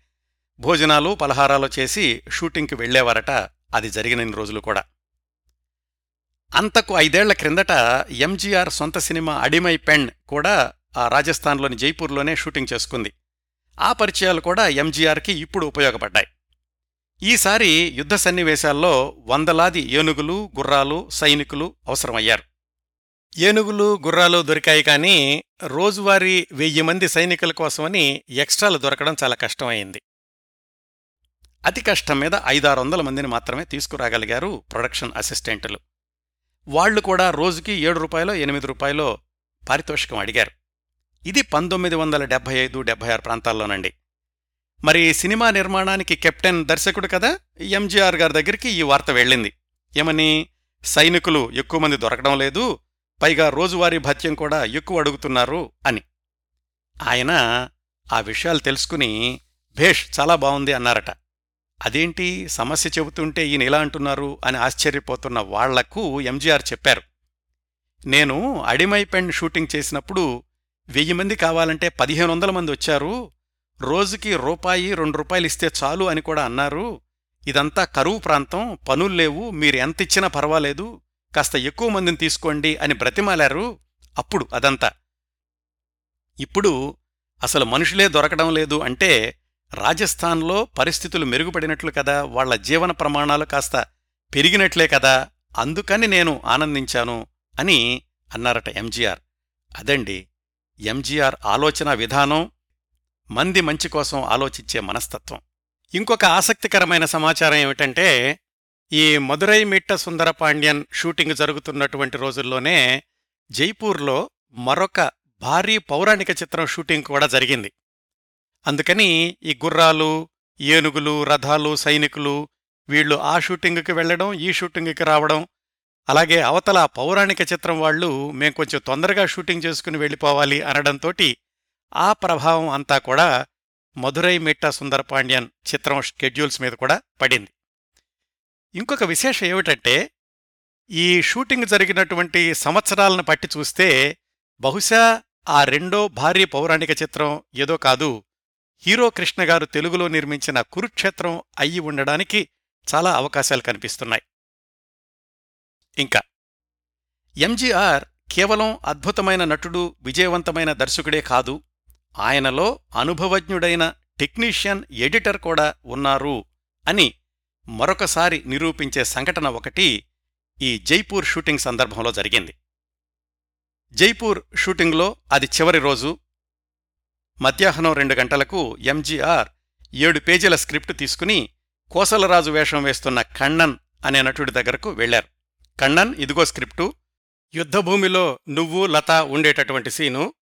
భోజనాలు పలహారాలు చేసి షూటింగ్కి వెళ్ళేవారట అది జరిగిన రోజులు కూడా. అంతకు ఐదేళ్ళ క్రిందట ఎంజీఆర్ సొంత సినిమా అడిమై పెండ్ కూడా ఆ రాజస్థాన్లోని జైపూర్లోనే షూటింగ్ చేసుకుంది. ఆ పరిచయాలు కూడా ఎంజీఆర్కి ఇప్పుడు ఉపయోగపడ్డాయి. ఈసారి యుద్ధ సన్నివేశాల్లో వందలాది ఏనుగులు గుర్రాలు సైనికులు అవసరమయ్యారు. ఏనుగులు గుర్రాలు దొరికాయి కానీ రోజువారీ వెయ్యి మంది సైనికుల కోసమని ఎక్స్ట్రాలు దొరకడం చాలా కష్టమైంది. అతి కష్టం మీద ఐదారు వందల మందిని మాత్రమే తీసుకురాగలిగారు ప్రొడక్షన్ అసిస్టెంట్లు. వాళ్ళు కూడా రోజుకి ఏడు రూపాయలో ఎనిమిది రూపాయలో పారితోషికం అడిగారు. ఇది పంతొమ్మిది వందల డెబ్బై ఐదు డెబ్బై ఆరు ప్రాంతాల్లోనండి. మరి సినిమా నిర్మాణానికి కెప్టెన్ దర్శకుడు కదా? ఎంజీఆర్ గారి దగ్గరికి ఈ వార్త వెళ్ళింది. ఏమని? సైనికులు ఎక్కువ మంది దొరకడం లేదు. పైగా రోజువారీ భత్యం కూడా ఎక్కువ అడుగుతున్నారు అని. ఆయన ఆ విషయాలు తెలుసుకుని భేష్ చాలా బావుంది అన్నారట. అదేంటి? సమస్య చెబుతుంటే ఈయన ఇలా అంటున్నారు అని ఆశ్చర్యపోతున్న వాళ్ళకు ఎంజీఆర్ చెప్పారు. నేను అడిమై పెన్ షూటింగ్ చేసినప్పుడు వెయ్యి మంది కావాలంటే పదిహేను వందల మంది వచ్చారు. రోజుకి రూపాయి రెండు రూపాయలు ఇస్తే చాలు అని కూడా అన్నారు. ఇదంతా కరువు ప్రాంతం పనుల్లేవు మీరు ఎంతిచ్చినా పర్వాలేదు కాస్త ఎక్కువ మందిని తీసుకోండి అని బ్రతిమాలారు. అప్పుడు అదంతా. ఇప్పుడు అసలు మనుషులే దొరకడం లేదు అంటే రాజస్థాన్లో పరిస్థితులు మెరుగుపడినట్లు కదా వాళ్ళ జీవన ప్రమాణాలు కాస్త పెరిగినట్లే కదా అందుకని నేను ఆనందించాను అని అన్నారట ఎంజీఆర్. అదండి ఎంజీఆర్ ఆలోచన విధానం మంది మంచి కోసం ఆలోచించే మనస్తత్వం. ఇంకొక ఆసక్తికరమైన సమాచారం ఏమిటంటే ఈ మదురై మిట్ట సుందరపాండ్యన్ షూటింగ్ జరుగుతున్నటువంటి రోజుల్లోనే జైపూర్లో మరొక భారీ పౌరాణిక చిత్రం షూటింగ్ కూడా జరిగింది. అందుకని ఈ గుర్రాలు ఏనుగులు రథాలు సైనికులు వీళ్ళు ఆ షూటింగుకి వెళ్ళడం ఈ షూటింగుకి రావడం అలాగే అవతల పౌరాణిక చిత్రం వాళ్ళు మేం కొంచెం తొందరగా షూటింగ్ చేసుకుని వెళ్ళిపోవాలి అనడంతోటి ఆ ప్రభావం అంతా కూడా మధురై మిట్ట సుందరపాండ్యన్ చిత్రం షెడ్యూల్స్ మీద కూడా పడింది. ఇంకొక విశేషం ఏమిటంటే ఈ షూటింగ్ జరిగినటువంటి సంవత్సరాలను పట్టి చూస్తే బహుశా ఆ రెండో భారీ పౌరాణిక చిత్రం ఏదో కాదు హీరో కృష్ణ గారు తెలుగులో నిర్మించిన కురుక్షేత్రం అయ్యి ఉండడానికి చాలా అవకాశాలు కనిపిస్తున్నాయి. ఇంకా ఎంజీఆర్ కేవలం అద్భుతమైన నటుడు విజయవంతమైన దర్శకుడే కాదు ఆయనలో అనుభవజ్ఞుడైన టెక్నీషియన్ ఎడిటర్ కూడా ఉన్నారు అని మరొకసారి నిరూపించే సంఘటన ఒకటి ఈ జైపూర్ షూటింగ్ సందర్భంలో జరిగింది. జైపూర్ షూటింగ్లో అది చివరి రోజు. మధ్యాహ్నం రెండు గంటలకు ఎంజీఆర్ ఏడు పేజీల స్క్రిప్ట్ తీసుకుని కోసలరాజు వేషం వేస్తున్న కണ്ണన్ అనే నటుడి దగ్గరకు వెళ్ళారు కണ്ണన్ ఇదిగో స్క్రిప్టు యుద్ధభూమిలో నువ్వు లతా ఉండేటటువంటి సీను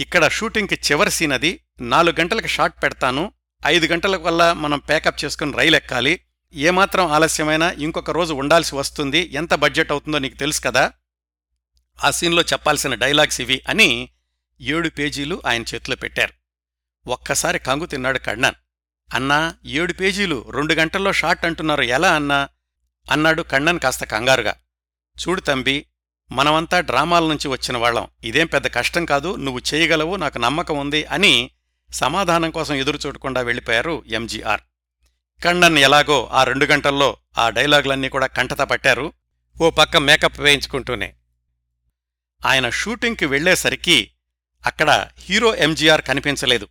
ఇక్కడ షూటింగ్కి చివరి సీన్ అది. నాలుగు గంటలకు షాట్ పెడతాను. ఐదు గంటల వల్ల మనం ప్యాకప్ చేసుకుని రైలు ఎక్కాలి. ఏమాత్రం ఆలస్యమైనా ఇంకొక రోజు ఉండాల్సి వస్తుంది. ఎంత బడ్జెట్ అవుతుందో నీకు తెలుసు కదా. ఆ సీన్లో చెప్పాల్సిన డైలాగ్స్ ఇవి అని ఏడు పేజీలు ఆయన చేతిలో పెట్టారు. ఒక్కసారి కంగు తిన్నాడు కణన్ అన్నా ఏడు పేజీలు రెండు గంటల్లో షార్ట్ అంటున్నారు. ఎలా అన్నా? అన్నాడు కన్నన్ కాస్త కంగారుగా. చూడు తంబి మనమంతా డ్రామాల నుంచి వచ్చిన వాళ్ళం. ఇదేం పెద్ద కష్టం కాదు నువ్వు చేయగలవు నాకు నమ్మకం ఉంది అని సమాధానం కోసం ఎదురు చూడకుండా వెళ్ళిపోయారు ఎంజీఆర్. కండన్ ఎలాగో ఆ రెండు గంటల్లో ఆ డైలాగులన్నీ కూడా కంటత పట్టారు ఓ పక్క మేకప్ వేయించుకుంటూనే. ఆయన షూటింగ్కి వెళ్ళేసరికి అక్కడ హీరో ఎంజీఆర్ కనిపించలేదు.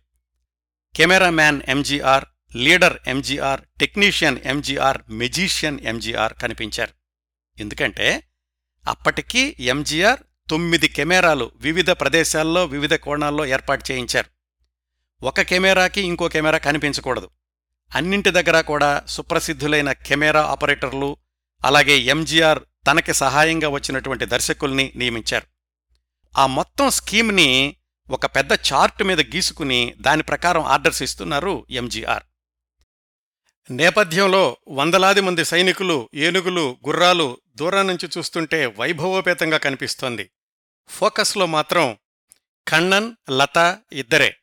Cameraman MGR leader MGR technician MGR magician MGR కనిపించారు. ఎందుకంటే అప్పటికీ ఎంజీఆర్ తొమ్మిది కెమెరాలు వివిధ ప్రదేశాల్లో వివిధ కోణాల్లో ఏర్పాటు చేయించారు. ఒక కెమెరాకి ఇంకో కెమెరా కనిపించకూడదు. అన్నింటి దగ్గర కూడా సుప్రసిద్ధులైన కెమెరా ఆపరేటర్లు అలాగే ఎంజీఆర్ తనకి సహాయంగా వచ్చినటువంటి దర్శకుల్ని నియమించారు. ఆ మొత్తం స్కీమ్ని ఒక పెద్ద చార్ట్ మీద గీసుకుని దాని ప్రకారం ఆర్డర్స్ ఇస్తున్నారు ఎంజీఆర్. నేపథ్యంలో వందలాది మంది సైనికులు ఏనుగులు గుర్రాలు దూరం నుంచి చూస్తుంటే వైభవోపేతంగా కనిపిస్తోంది. ఫోకస్లో మాత్రం కണ്ണన్ లత ఇద్దరే.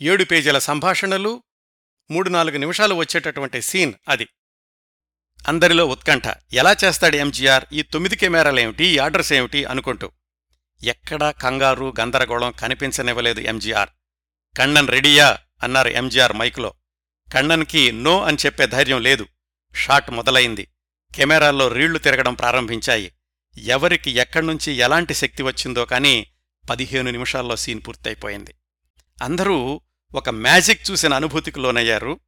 ఏడు పేజీల సంభాషణలు మూడు నాలుగు నిమిషాలు వచ్చేటటువంటి సీన్ అది. అందరిలో ఉత్కంఠ. ఎలా చేస్తాడు ఎంజీఆర్? ఈ తొమ్మిది కెమెరాలేమిటి ఈ ఆర్డర్స్ ఏమిటి? అనుకుంటూ. ఎక్కడా కంగారు గందరగోళం కనిపించనివ్వలేదు ఎంజీఆర్. కన్నన్ రెడీయా? అన్నారు ఎంజీఆర్ మైక్లో. కಣ್ಣన్కి నో అని చెప్పే ధైర్యం లేదు. షాట్ మొదలైంది. కెమెరాల్లో రీళ్ళు తిరగడం ప్రారంభించాయి. ఎవరికి ఎక్కడ్నుంచి ఎలాంటి శక్తి వచ్చిందో కానీ పదిహేను నిమిషాల్లో సీన్ పూర్తయిపోయింది. అందరూ ఒక మ్యాజిక్ చూసిన అనుభూతికి లోనయ్యారు.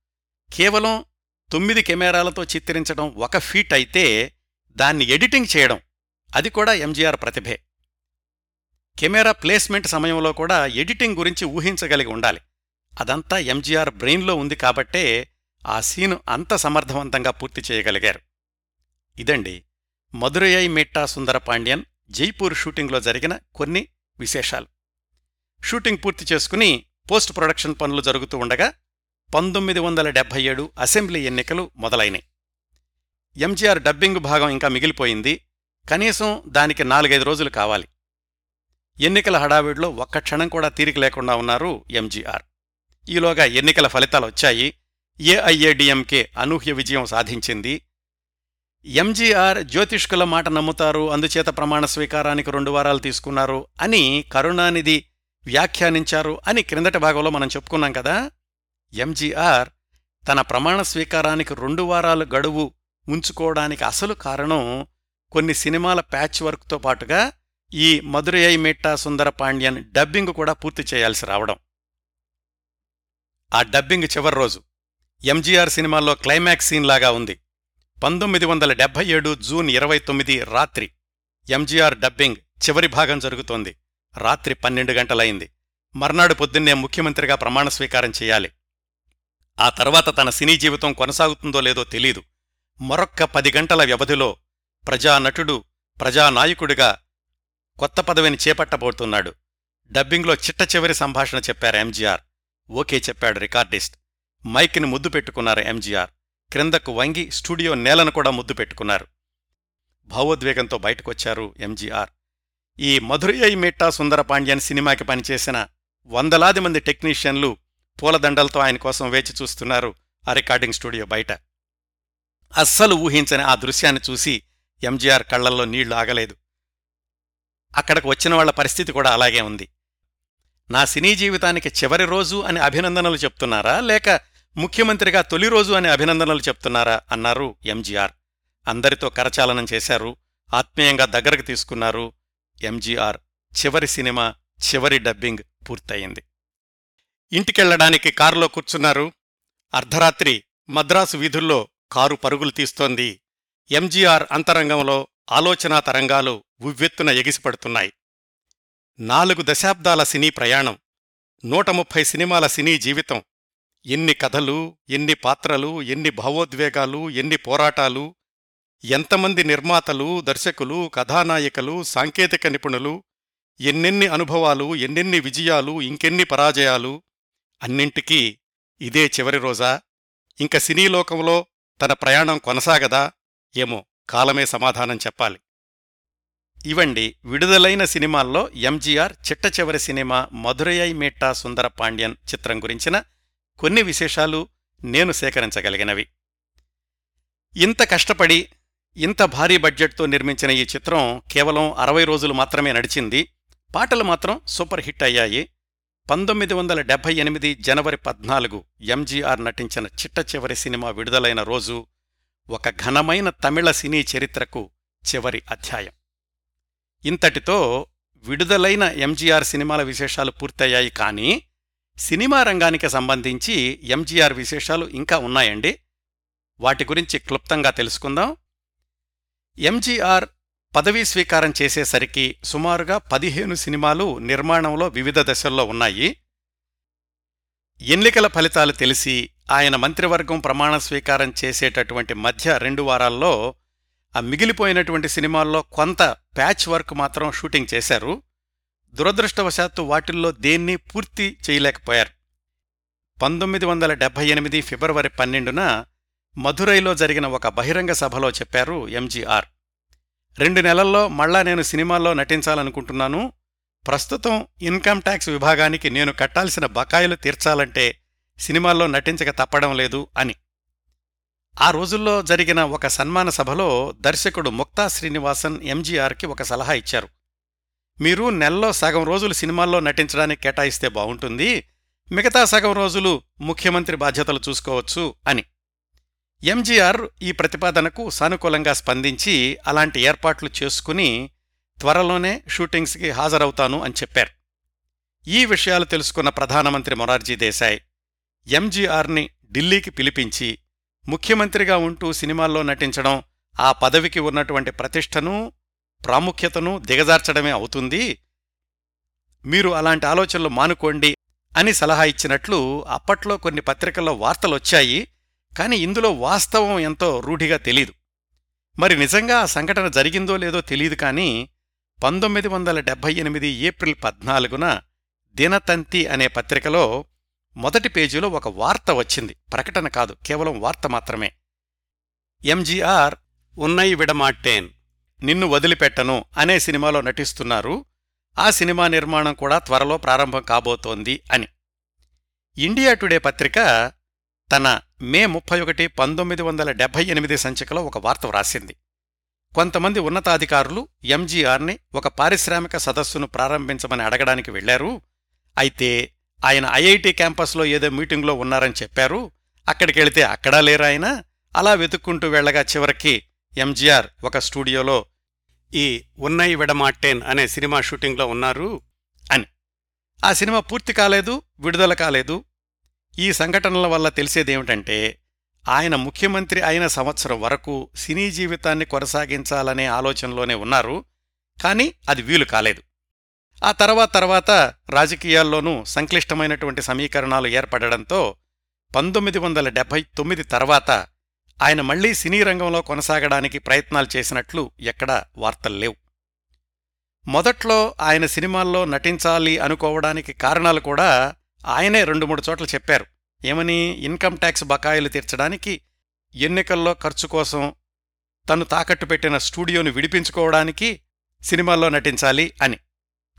కేవలం తొమ్మిది కెమెరాలతో చిత్రించడం ఒక ఫీట్ అయితే దాన్ని ఎడిటింగ్ చేయడం అది కూడా ఎంజీఆర్ ప్రతిభే. కెమెరా ప్లేస్మెంట్ సమయంలో కూడా ఎడిటింగ్ గురించి ఊహించగలిగి ఉండాలి. అదంతా ఎంజీఆర్ బ్రెయిన్లో ఉంది కాబట్టే ఆ సీను అంత సమర్థవంతంగా పూర్తి చేయగలిగారు. ఇదండి మధురయ్య మిట్టా సుందర పాండ్యన్ జైపూర్ షూటింగ్లో జరిగిన కొన్ని విశేషాలు. షూటింగ్ పూర్తి చేసుకుని పోస్ట్ ప్రొడక్షన్ పనులు జరుగుతూ ఉండగా పంతొమ్మిది వందల డెబ్బై ఏడు అసెంబ్లీ ఎన్నికలు మొదలైనాయి. ఎంజీఆర్ డబ్బింగ్ భాగం ఇంకా మిగిలిపోయింది. కనీసం దానికి నాలుగైదు రోజులు కావాలి. ఎన్నికల హడావిడిలో ఒక్క క్షణం కూడా తీరిక లేకుండా ఉన్నారు ఎంజీఆర్. ఈలోగా ఎన్నికల ఫలితాలు వచ్చాయి. ఏఐఏడిఎంకే అనూహ్య విజయం సాధించింది. ఎంజీఆర్ జ్యోతిష్కుల మాట నమ్ముతారు అందుచేత ప్రమాణ స్వీకారానికి రెండు వారాలు తీసుకున్నారు అని కరుణానిధి వ్యాఖ్యానించారు అని క్రిందటి భాగంలో మనం చెప్పుకున్నాం కదా. ఎంజీఆర్ తన ప్రమాణ స్వీకారానికి రెండు వారాలు గడువు ఉంచుకోవడానికి అసలు కారణం కొన్ని సినిమాల ప్యాచ్ వర్క్తో పాటుగా ఈ మధురై మేట్టా సుందర పాండ్యన్ డబ్బింగ్ కూడా పూర్తి చేయాల్సి రావడం. ఆ డబ్బింగ్ చివరి రోజు. ఎంజీఆర్ సినిమాల్లో క్లైమాక్స్ సీన్ లాగా ఉంది. పంతొమ్మిది వందల డెబ్బై ఏడు జూన్ ఇరవై తొమ్మిది రాత్రి. ఎంజీఆర్ డబ్బింగ్ చివరి భాగం జరుగుతోంది. రాత్రి పన్నెండు గంటలైంది. మర్నాడు పొద్దున్నే ముఖ్యమంత్రిగా ప్రమాణ స్వీకారం చేయాలి. ఆ తర్వాత తన సినీ జీవితం కొనసాగుతుందో లేదో తెలీదు. మరొక్క పది గంటల వ్యవధిలో ప్రజానటుడు ప్రజానాయకుడిగా కొత్త పదవిని చేపట్టబోతున్నాడు. డబ్బింగ్లో చిట్ట చివరి సంభాషణ చెప్పారు ఎంజీఆర్. ఓకే చెప్పాడు రికార్డిస్ట్. మైక్ని ముద్దు పెట్టుకున్నారు ఎంజీఆర్. క్రిందకు వంగి స్టూడియో నేలను కూడా ముద్దు పెట్టుకున్నారు. భావోద్వేగంతో బయటకొచ్చారు ఎంజీఆర్. ఈ మధురై మిట్టా సుందర పాండ్యన్ సినిమాకి పనిచేసిన వందలాది మంది టెక్నీషియన్లు పూలదండలతో ఆయన కోసం వేచి చూస్తున్నారు ఆ రికార్డింగ్ స్టూడియో బయట. అస్సలు ఊహించని ఆ దృశ్యాన్ని చూసి ఎంజీఆర్ కళ్ళల్లో నీళ్ళు ఆగలేదు. అక్కడికి వచ్చిన వాళ్ళ పరిస్థితి కూడా అలాగే ఉంది. నా సినీ జీవితానికి చివరి రోజు అని అభినందనలు చెప్తున్నారా? లేక ముఖ్యమంత్రిగా తొలి రోజు అని అభినందనలు చెప్తున్నారా? అన్నారు ఎంజీఆర్. అందరితో కరచాలనం చేశారు. ఆత్మీయంగా దగ్గరకు తీసుకున్నారు ఎంజీఆర్. చివరి సినిమా చివరి డబ్బింగ్ పూర్తయింది. ఇంటికెళ్ళడానికి కారులో కూర్చున్నారు. అర్ధరాత్రి మద్రాసు వీధుల్లో కారు పరుగులు తీస్తోంది. ఎంజీఆర్ అంతరంగంలో ఆలోచనా తరంగాలు ఉవ్వెత్తున ఎగిసిపడుతున్నాయి. నాలుగు దశాబ్దాల సినీ ప్రయాణం నూట ముప్పై సినిమాల సినీ జీవితం. ఎన్ని కథలు ఎన్ని పాత్రలు ఎన్ని భావోద్వేగాలు ఎన్ని పోరాటాలు ఎంతమంది నిర్మాతలు దర్శకులు కథానాయికలు సాంకేతిక నిపుణులు ఎన్నెన్ని అనుభవాలు ఎన్నెన్ని విజయాలు ఇంకెన్ని పరాజయాలు అన్నింటికీ ఇదే చివరి రోజా. ఇంక సినీలోకంలో తన ప్రయాణం కొనసాగదా? ఏమో కాలమే సమాధానం చెప్పాలి. ఇవండి విడుదలైన సినిమాల్లో ఎంజీఆర్ చిట్ట చివరి సినిమా మధురయై మేట్టా సుందర పాండ్యన్ చిత్రం గురించిన కొన్ని విశేషాలు నేను సేకరించగలిగినవి. ఇంత కష్టపడి ఇంత భారీ బడ్జెట్తో నిర్మించిన ఈ చిత్రం కేవలం అరవై రోజులు మాత్రమే నడిచింది. పాటలు మాత్రం సూపర్ హిట్ అయ్యాయి. పంతొమ్మిది వందల డెబ్బై ఎనిమిది జనవరి పద్నాలుగు ఎంజీఆర్ నటించిన చిట్ట చివరి సినిమా విడుదలైన రోజు ఒక ఘనమైన తమిళ సినీ చరిత్రకు చివరి అధ్యాయం. ఇంతటితో విడుదలైన ఎంజీఆర్ సినిమాల విశేషాలు పూర్తయ్యాయి కానీ సినిమా రంగానికి సంబంధించి ఎంజీఆర్ విశేషాలు ఇంకా ఉన్నాయండి. వాటి గురించి క్లుప్తంగా తెలుసుకుందాం. ఎంజీఆర్ పదవీ స్వీకారం చేసేసరికి సుమారుగా పదిహేను సినిమాలు నిర్మాణంలో వివిధ దశల్లో ఉన్నాయి. ఎన్నికల ఫలితాలు తెలిసి ఆయన మంత్రివర్గం ప్రమాణ స్వీకారం చేసేటటువంటి మధ్య రెండు వారాల్లో ఆ మిగిలిపోయినటువంటి సినిమాల్లో కొంత ప్యాచ్ వర్క్ మాత్రం షూటింగ్ చేశారు. దురదృష్టవశాత్తు వాటిల్లో దేన్ని పూర్తి చేయలేకపోయారు. పంతొమ్మిది వందల డెబ్బై ఎనిమిది ఫిబ్రవరి పన్నెండున మధురైలో జరిగిన ఒక బహిరంగ సభలో చెప్పారు ఎంజీఆర్. రెండు నెలల్లో మళ్ళా నేను సినిమాల్లో నటించాలనుకుంటున్నాను. ప్రస్తుతం ఇన్కమ్ ట్యాక్స్ విభాగానికి నేను కట్టాల్సిన బకాయిలు తీర్చాలంటే సినిమాల్లో నటించక తప్పడం లేదు అని. ఆ రోజుల్లో జరిగిన ఒక సన్మాన సభలో దర్శకుడు ముక్తా శ్రీనివాసన్ ఎంజీఆర్కి ఒక సలహా ఇచ్చారు. మీరు నెలలో సగం రోజులు సినిమాల్లో నటించడానికి కేటాయిస్తే బావుంటుంది మిగతా సగం రోజులు ముఖ్యమంత్రి బాధ్యతలు చూసుకోవచ్చు అని. ఎంజీఆర్ ఈ ప్రతిపాదనకు సానుకూలంగా స్పందించి అలాంటి ఏర్పాట్లు చేసుకుని త్వరలోనే షూటింగ్స్కి హాజరవుతాను అని చెప్పారు. ఈ విషయాలు తెలుసుకున్న ప్రధానమంత్రి మొరార్జీ దేశాయ్ ఎంజీఆర్ని ఢిల్లీకి పిలిపించి ముఖ్యమంత్రిగా ఉంటూ సినిమాల్లో నటించడం ఆ పదవికి ఉన్నటువంటి ప్రతిష్టను ప్రాముఖ్యతను దిగజార్చడమే అవుతుంది. మీరు అలాంటి ఆలోచనలు మానుకోండి అని సలహా ఇచ్చినట్లు అప్పట్లో కొన్ని పత్రికల్లో వార్తలొచ్చాయి కాని ఇందులో వాస్తవం ఎంతో రూఢిగా తెలీదు. మరి నిజంగా ఆ సంఘటన జరిగిందో లేదో తెలీదు కానీ పంతొమ్మిది వందల డెబ్బై ఎనిమిది ఏప్రిల్ పద్నాలుగున దినతంతి అనే పత్రికలో మొదటి పేజీలో ఒక వార్త వచ్చింది. ప్రకటన కాదు కేవలం వార్త మాత్రమే. ఎంజీఆర్ ఉన్నై విడమాట్టేన్ నిన్ను వదిలిపెట్టను అనే సినిమాలో నటిస్తున్నారు. ఆ సినిమా నిర్మాణం కూడా త్వరలో ప్రారంభం కాబోతోంది అని. ఇండియా టుడే పత్రిక తన మే ముప్పై ఒకటి పంతొమ్మిది వందల డెబ్బై ఎనిమిది సంచికలో ఒక వార్త వ్రాసింది. కొంతమంది ఉన్నతాధికారులు ఎంజీఆర్ని ఒక పారిశ్రామిక సదస్సును ప్రారంభించమని అడగడానికి వెళ్ళారు అయితే ఆయన ఐఐటి క్యాంపస్లో ఏదో మీటింగ్లో ఉన్నారని చెప్పారు. అక్కడికెళితే అక్కడా లేరాయన అలా వెతుక్కుంటూ వెళ్ళగా చివరికి ఎంజీఆర్ ఒక స్టూడియోలో ఈ ఉన్నై విడమాట్టేన్ అనే సినిమా షూటింగ్లో ఉన్నారు అని. ఆ సినిమా పూర్తి కాలేదు విడుదల కాలేదు. ఈ సంఘటనల వల్ల తెలిసేదేమిటంటే ఆయన ముఖ్యమంత్రి అయిన సంవత్సరం వరకు సినీ జీవితాన్ని కొనసాగించాలనే ఆలోచనలోనే ఉన్నారు. కానీ అది వీలు కాలేదు. ఆ తర్వాత తర్వాత రాజకీయాల్లోనూ సంక్లిష్టమైనటువంటి సమీకరణాలు ఏర్పడడంతో పంతొమ్మిది వందల డెబ్భై తొమ్మిది తర్వాత ఆయన మళ్ళీ సినీ రంగంలో కొనసాగడానికి ప్రయత్నాలు చేసినట్లు ఎక్కడా వార్తల్లేవు మొదట్లో ఆయన సినిమాల్లో నటించాలి అనుకోవడానికి కారణాలు కూడా ఆయనే రెండు మూడు చోట్ల చెప్పారు. ఏమని? ఇన్కమ్ ట్యాక్స్ బకాయిలు తీర్చడానికి ఎన్నికల్లో ఖర్చు కోసం తను తాకట్టు పెట్టిన స్టూడియోను విడిపించుకోవడానికి సినిమాల్లో నటించాలి అని.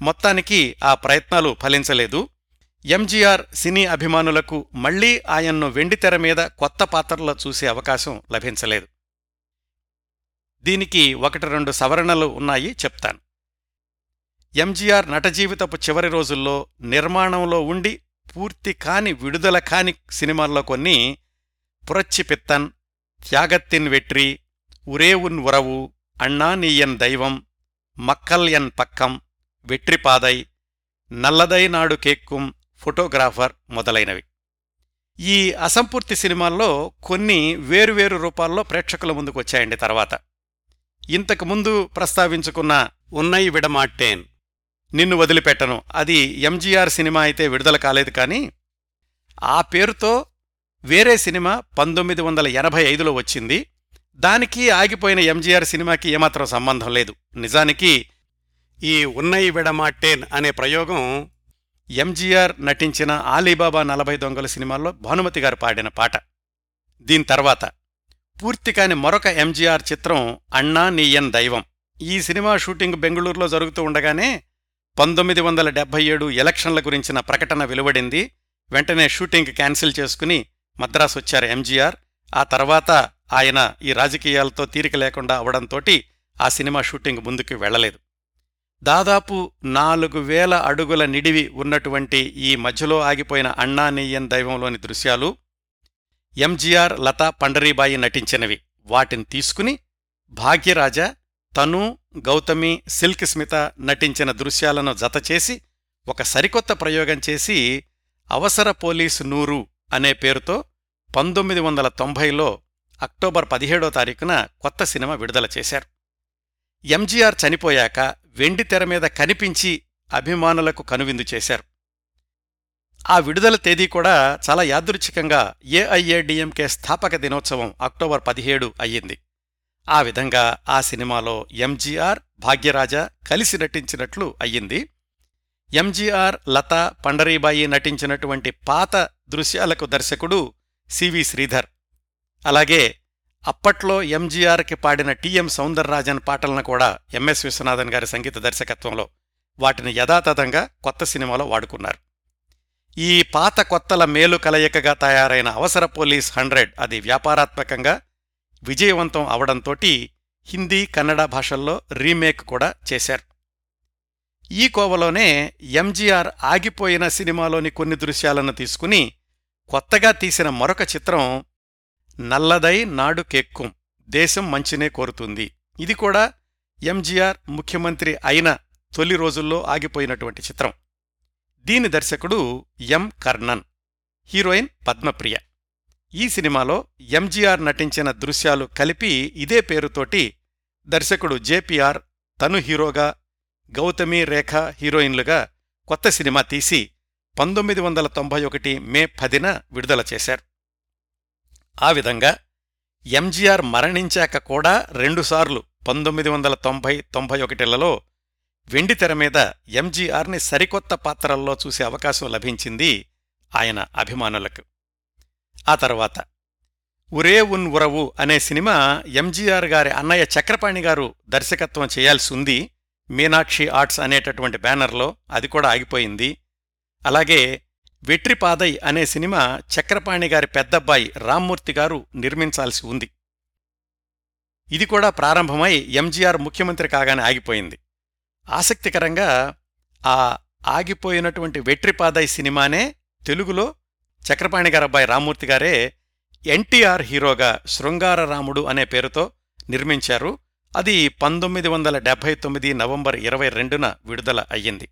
మొత్తానికి ఆ ప్రయత్నాలు ఫలించలేదు. ఎంజీఆర్ సినీ అభిమానులకు మళ్ళీ ఆయన్ను వెండితెర మీద కొత్త పాత్రలో చూసే అవకాశం లభించలేదు. దీనికి ఒకటి రెండు సవరణలు ఉన్నాయి చెప్తాను. ఎంజీఆర్ నటజీవితపు చివరి రోజుల్లో నిర్మాణంలో ఉండి పూర్తి కాని విడుదల కాని సినిమాల్లో కొన్ని పురచ్చిపిత్తన్ త్యాగత్తిన్ వెట్రి ఉరే ఉన్ ఉరవు అన్నా నీయన్ దైవం మక్కల్ ఎన్ పక్కం వెట్రిపాదై నల్లదై నాడు కేక్కుం ఫోటోగ్రాఫర్ మొదలైనవి. ఈ అసంపూర్తి సినిమాల్లో కొన్ని వేరువేరు రూపాల్లో ప్రేక్షకుల ముందుకు వచ్చాయండి తర్వాత. ఇంతకు ముందు ప్రస్తావించుకున్న ఉన్నై విడమాట్టేన్ నిన్ను వదిలిపెట్టను అది ఎంజీఆర్ సినిమా అయితే విడుదల కాలేదు కానీ ఆ పేరుతో వేరే సినిమా పంతొమ్మిది వందల ఎనభై ఐదులో వచ్చింది. దానికి ఆగిపోయిన ఎంజీఆర్ సినిమాకి ఏమాత్రం సంబంధం లేదు. నిజానికి ఈ ఉన్నై విడమాట్టేన్ అనే ప్రయోగం ఎంజీఆర్ నటించిన ఆలీబాబా నలభై దొంగల సినిమాల్లో భానుమతి గారు పాడిన పాట. దీని తర్వాత పూర్తికాని మరొక ఎంజీఆర్ చిత్రం అన్నా నీయన్ దైవం. ఈ సినిమా షూటింగ్ బెంగళూరులో జరుగుతూ ఉండగానే పంతొమ్మిది వందల డెబ్బై ఏడు ఎలక్షన్ల గురించిన ప్రకటన వెలువడింది. వెంటనే షూటింగ్ క్యాన్సిల్ చేసుకుని మద్రాసు వచ్చారు ఎంజీఆర్. ఆ తర్వాత ఆయన ఈ రాజకీయాలతో తీరిక లేకుండా అవడంతోటి ఆ సినిమా షూటింగ్ ముందుకు వెళ్ళలేదు దాదాపు నాలుగు వేల అడుగుల నిడివి ఉన్నటువంటి ఈ మధ్యలో ఆగిపోయిన అన్నానీయన్ దైవంలోని దృశ్యాలు ఎంజీఆర్ లతా పండరీబాయి నటించినవి. వాటిని తీసుకుని భాగ్యరాజ తను గౌతమి సిల్క్ స్మిత నటించిన దృశ్యాలను జతచేసి ఒక సరికొత్త ప్రయోగం చేసి అవసర పోలీసు నూరు అనే పేరుతో పంతొమ్మిది వందల తొంభైలో అక్టోబర్ పదిహేడో తారీఖున కొత్త సినిమా విడుదల చేశారు. ఎంజీఆర్ చనిపోయాక వెండి తెర మీద కనిపించి అభిమానులకు కనువిందు చేశారు. ఆ విడుదల తేదీ కూడా చాలా యాదృచ్ఛికంగా ఏఐఏడిఎంకే స్థాపక దినోత్సవం అక్టోబర్ పదిహేడు అయ్యింది. ఆ విధంగా ఆ సినిమాలో ఎంజీఆర్ భాగ్యరాజ కలిసి నటించినట్లు అయ్యింది. ఎంజీఆర్ లతా పండరీబాయి నటించినటువంటి పాత దృశ్యాలకు దర్శకుడు సివి శ్రీధర్. అలాగే అప్పట్లో ఎంజీఆర్కి పాడిన టిఎం సౌందరరాజన్ పాటలను కూడా ఎంఎస్ విశ్వనాథన్ గారి సంగీత దర్శకత్వంలో వాటిని యథాతథంగా కొత్త సినిమాలో వాడుకున్నారు. ఈ పాత కొత్తల మేలు కలయికగా తయారైన అవసర పోలీస్ హండ్రెడ్ అది వ్యాపారాత్మకంగా విజయవంతం అవడంతోటి హిందీ కన్నడ భాషల్లో రీమేక్ కూడా చేశారు. ఈ కోవలోనే ఎంజీఆర్ ఆగిపోయిన సినిమాలోని కొన్ని దృశ్యాలను తీసుకుని కొత్తగా తీసిన మరొక చిత్రం నల్లదై నాడు కెక్కుం. దేశం మంచినే కోరుతుంది. ఇది కూడా ఎంజీఆర్ ముఖ్యమంత్రి అయిన తొలి రోజుల్లో ఆగిపోయినటువంటి చిత్రం. దీని దర్శకుడు ఎం కర్ణన్. హీరోయిన్ పద్మప్రియ. ఈ సినిమాలో ఎంజీఆర్ నటించిన దృశ్యాలు కలిపి ఇదే పేరుతోటి దర్శకుడు జేపీఆర్ తను హీరోగా గౌతమి రేఖ హీరోయిన్లుగా కొత్త సినిమా తీసి పంతొమ్మిది వందల తొంభై ఒకటి మే పదిన విడుదల చేశారు. ఆ విధంగా ఎంజీఆర్ మరణించాక కూడా రెండుసార్లు పంతొమ్మిది వందల తొంభై తొంభై ఒకటిలలో వెండితెర మీద ఎంజీఆర్ని సరికొత్త పాత్రల్లో చూసే అవకాశం లభించింది ఆయన అభిమానులకు. ఆ తర్వాత ఉరే ఉన్ ఉరవు అనే సినిమా ఎంజీఆర్ గారి అన్నయ్య చక్రపాణి గారు దర్శకత్వం చేయాల్సి ఉంది. మీనాక్షి ఆర్ట్స్ అనేటటువంటి బ్యానర్లో అది కూడా ఆగిపోయింది. అలాగే వెట్రిపాదై అనే సినిమా చక్రపాణి గారి పెద్దబ్బాయి రామ్మూర్తి గారు నిర్మించాల్సి ఉంది. ఇది కూడా ప్రారంభమై ఎంజీఆర్ ముఖ్యమంత్రి కాగానే ఆగిపోయింది. ఆసక్తికరంగా ఆ ఆగిపోయినటువంటి వెట్రిపాదై సినిమానే తెలుగులో చక్రపాణి గారి అబ్బాయి రామ్మూర్తి గారే ఎన్టీఆర్ హీరోగా శృంగార రాముడు అనే పేరుతో నిర్మించారు. అది పంతొమ్మిది వందల డెబ్భై తొమ్మిది నవంబర్ ఇరవై రెండున విడుదల అయ్యింది.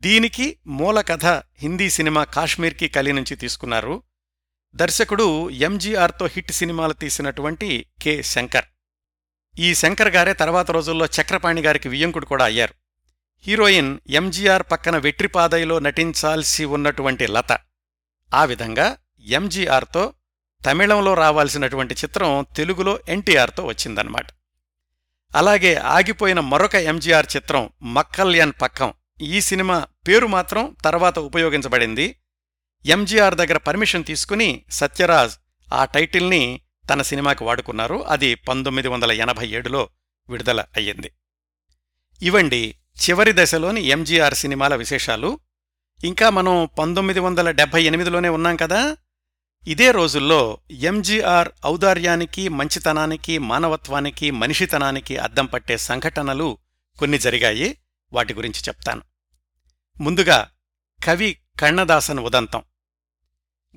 దీనికి మూల కథ హిందీ సినిమా కాశ్మీర్కి కలి నుంచి తీసుకున్నారు. దర్శకుడు ఎంజీఆర్తో హిట్ సినిమాలు తీసినటువంటి కె శంకర్. ఈ శంకర్ గారే తర్వాత రోజుల్లో చక్రపాణి గారికి వియ్యంకుడు కూడా అయ్యారు. హీరోయిన్ ఎంజీఆర్ పక్కన వెట్రిపాదైలో నటించాల్సి ఉన్నటువంటి లత. ఆ విధంగా ఎంజీఆర్తో తమిళంలో రావాల్సినటువంటి చిత్రం తెలుగులో ఎన్టీఆర్తో వచ్చిందన్నమాట. అలాగే ఆగిపోయిన మరొక ఎంజీఆర్ చిత్రం మక్కల్యాన్ పక్కం. ఈ సినిమా పేరు మాత్రం తర్వాత ఉపయోగించబడింది. ఎంజీఆర్ దగ్గర పర్మిషన్ తీసుకుని సత్యరాజ్ ఆ టైటిల్ని తన సినిమాకి వాడుకున్నారు. అది పంతొమ్మిది వందల ఎనభై ఏడులో విడుదల అయ్యింది. ఇవండి చివరి దశలోని ఎంజీఆర్ సినిమాల విశేషాలు. ఇంకా మనం పంతొమ్మిది వందల డెబ్భై ఎనిమిదిలోనే ఉన్నాం కదా? ఇదే రోజుల్లో ఎంజీఆర్ ఔదార్యానికి మంచితనానికి మానవత్వానికి మనిషితనానికి అద్దం పట్టే సంఘటనలు కొన్ని జరిగాయి. వాటి గురించి చెప్తాను. ముందుగా కవి కన్నదాసన్ ఉదంతం.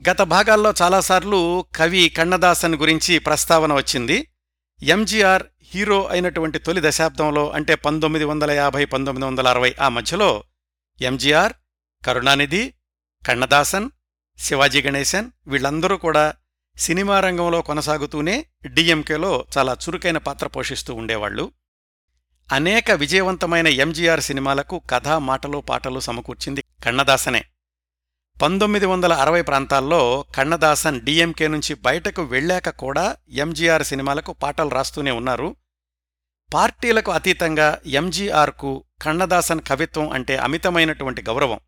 గత భాగాల్లో చాలాసార్లు కవి కన్నదాసన్ గురించి ప్రస్తావన వచ్చింది. ఎంజీఆర్ హీరో అయినటువంటి తొలి దశాబ్దంలో అంటే పంతొమ్మిది వందల యాభై పంతొమ్మిది వందల అరవై ఆ మధ్యలో ఎంజీఆర్ కరుణానిధి కన్నదాసన్ శివాజీ గణేశన్ వీళ్ళందరూ కూడా సినిమా రంగంలో కొనసాగుతూనే డిఎంకేలో చాలా చురుకైన పాత్ర పోషిస్తూ ఉండేవాళ్ళు అనేక విజయవంతమైన ఎంజీఆర్ సినిమాలకు కథ మాటలు పాటలు సమకూర్చింది కన్నదాసనే. పంతొమ్మిది వందల అరవై ప్రాంతాల్లో కన్నదాసన్ డిఎంకే నుంచి బయటకు వెళ్ళాక కూడా ఎంజీఆర్ సినిమాలకు పాటలు రాస్తూనే ఉన్నారు. పార్టీలకు అతీతంగా ఎంజీఆర్కు కన్నదాసన్ కవిత్వం అంటే అమితమైనటువంటి గౌరవం.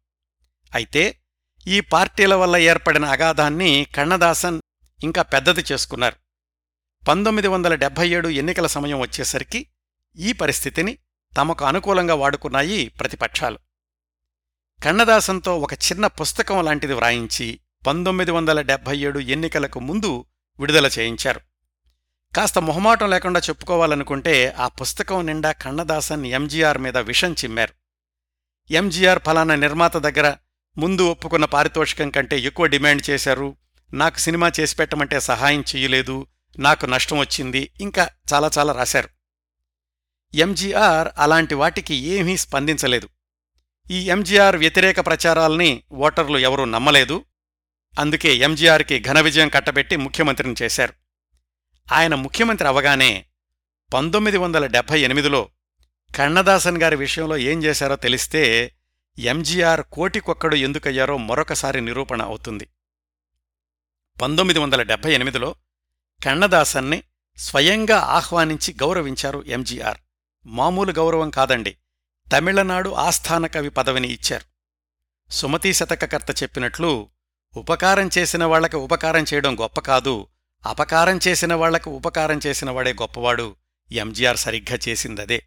అయితే ఈ పార్టీల వల్ల ఏర్పడిన అగాధాన్ని కన్నదాసన్ ఇంకా పెద్దది చేసుకున్నారు. పంతొమ్మిది వందల డెబ్బై ఏడు ఎన్నికల సమయం వచ్చేసరికి ఈ పరిస్థితిని తమకు అనుకూలంగా వాడుకున్నాయి ప్రతిపక్షాలు. కన్నదాసంతో ఒక చిన్న పుస్తకం లాంటిది వ్రాయించి పంతొమ్మిది వందల డెబ్భై ఏడు ఎన్నికలకు ముందు విడుదల చేయించారు. కాస్త మొహమాటం లేకుండా చెప్పుకోవాలనుకుంటే ఆ పుస్తకం నిండా కన్నదాసన్ ఎంజీఆర్ మీద విషం చిమ్మారు. ఎంజీఆర్ ఫలానా నిర్మాత దగ్గర ముందు ఒప్పుకున్న పారితోషికం కంటే ఎక్కువ డిమాండ్ చేశారు. నాకు సినిమా చేసి పెట్టమంటే సహాయం చెయ్యలేదు నాకు నష్టం వచ్చింది. ఇంకా చాలా చాలా రాశారు. ఎంజీఆర్ అలాంటి వాటికి ఏమీ స్పందించలేదు. ఈ ఎంజీఆర్ వ్యతిరేక ప్రచారాల్ని ఓటర్లు ఎవరూ నమ్మలేదు. అందుకే ఎంజీఆర్కి ఘన విజయం కట్టబెట్టి ముఖ్యమంత్రిని చేశారు. ఆయన ముఖ్యమంత్రి అవగానే పంతొమ్మిది వందల డెబ్భై ఎనిమిదిలో కన్నదాసన్ గారి విషయంలో ఏం చేశారో తెలిస్తే ఎంజీఆర్ కోటికొక్కడు ఎందుకయ్యారో మరొకసారి నిరూపణ అవుతుంది. పంతొమ్మిది వందల డెబ్భై ఎనిమిదిలో కన్నదాసన్ని స్వయంగా ఆహ్వానించి గౌరవించారు ఎంజీఆర్ మామూలు గౌరవం కాదండి. తమిళనాడు ఆస్థాన కవి పదవిని ఇచ్చారు. సుమతీ శతకకర్త చెప్పినట్లు ఉపకారం చేసిన వాళ్ళకి ఉపకారం చేయడం గొప్ప కాదు అపకారం చేసిన వాళ్ళకు ఉపకారం చేసినవాడే గొప్పవాడు ఎంజీఆర్ సరిగ్గా చేసిందదే.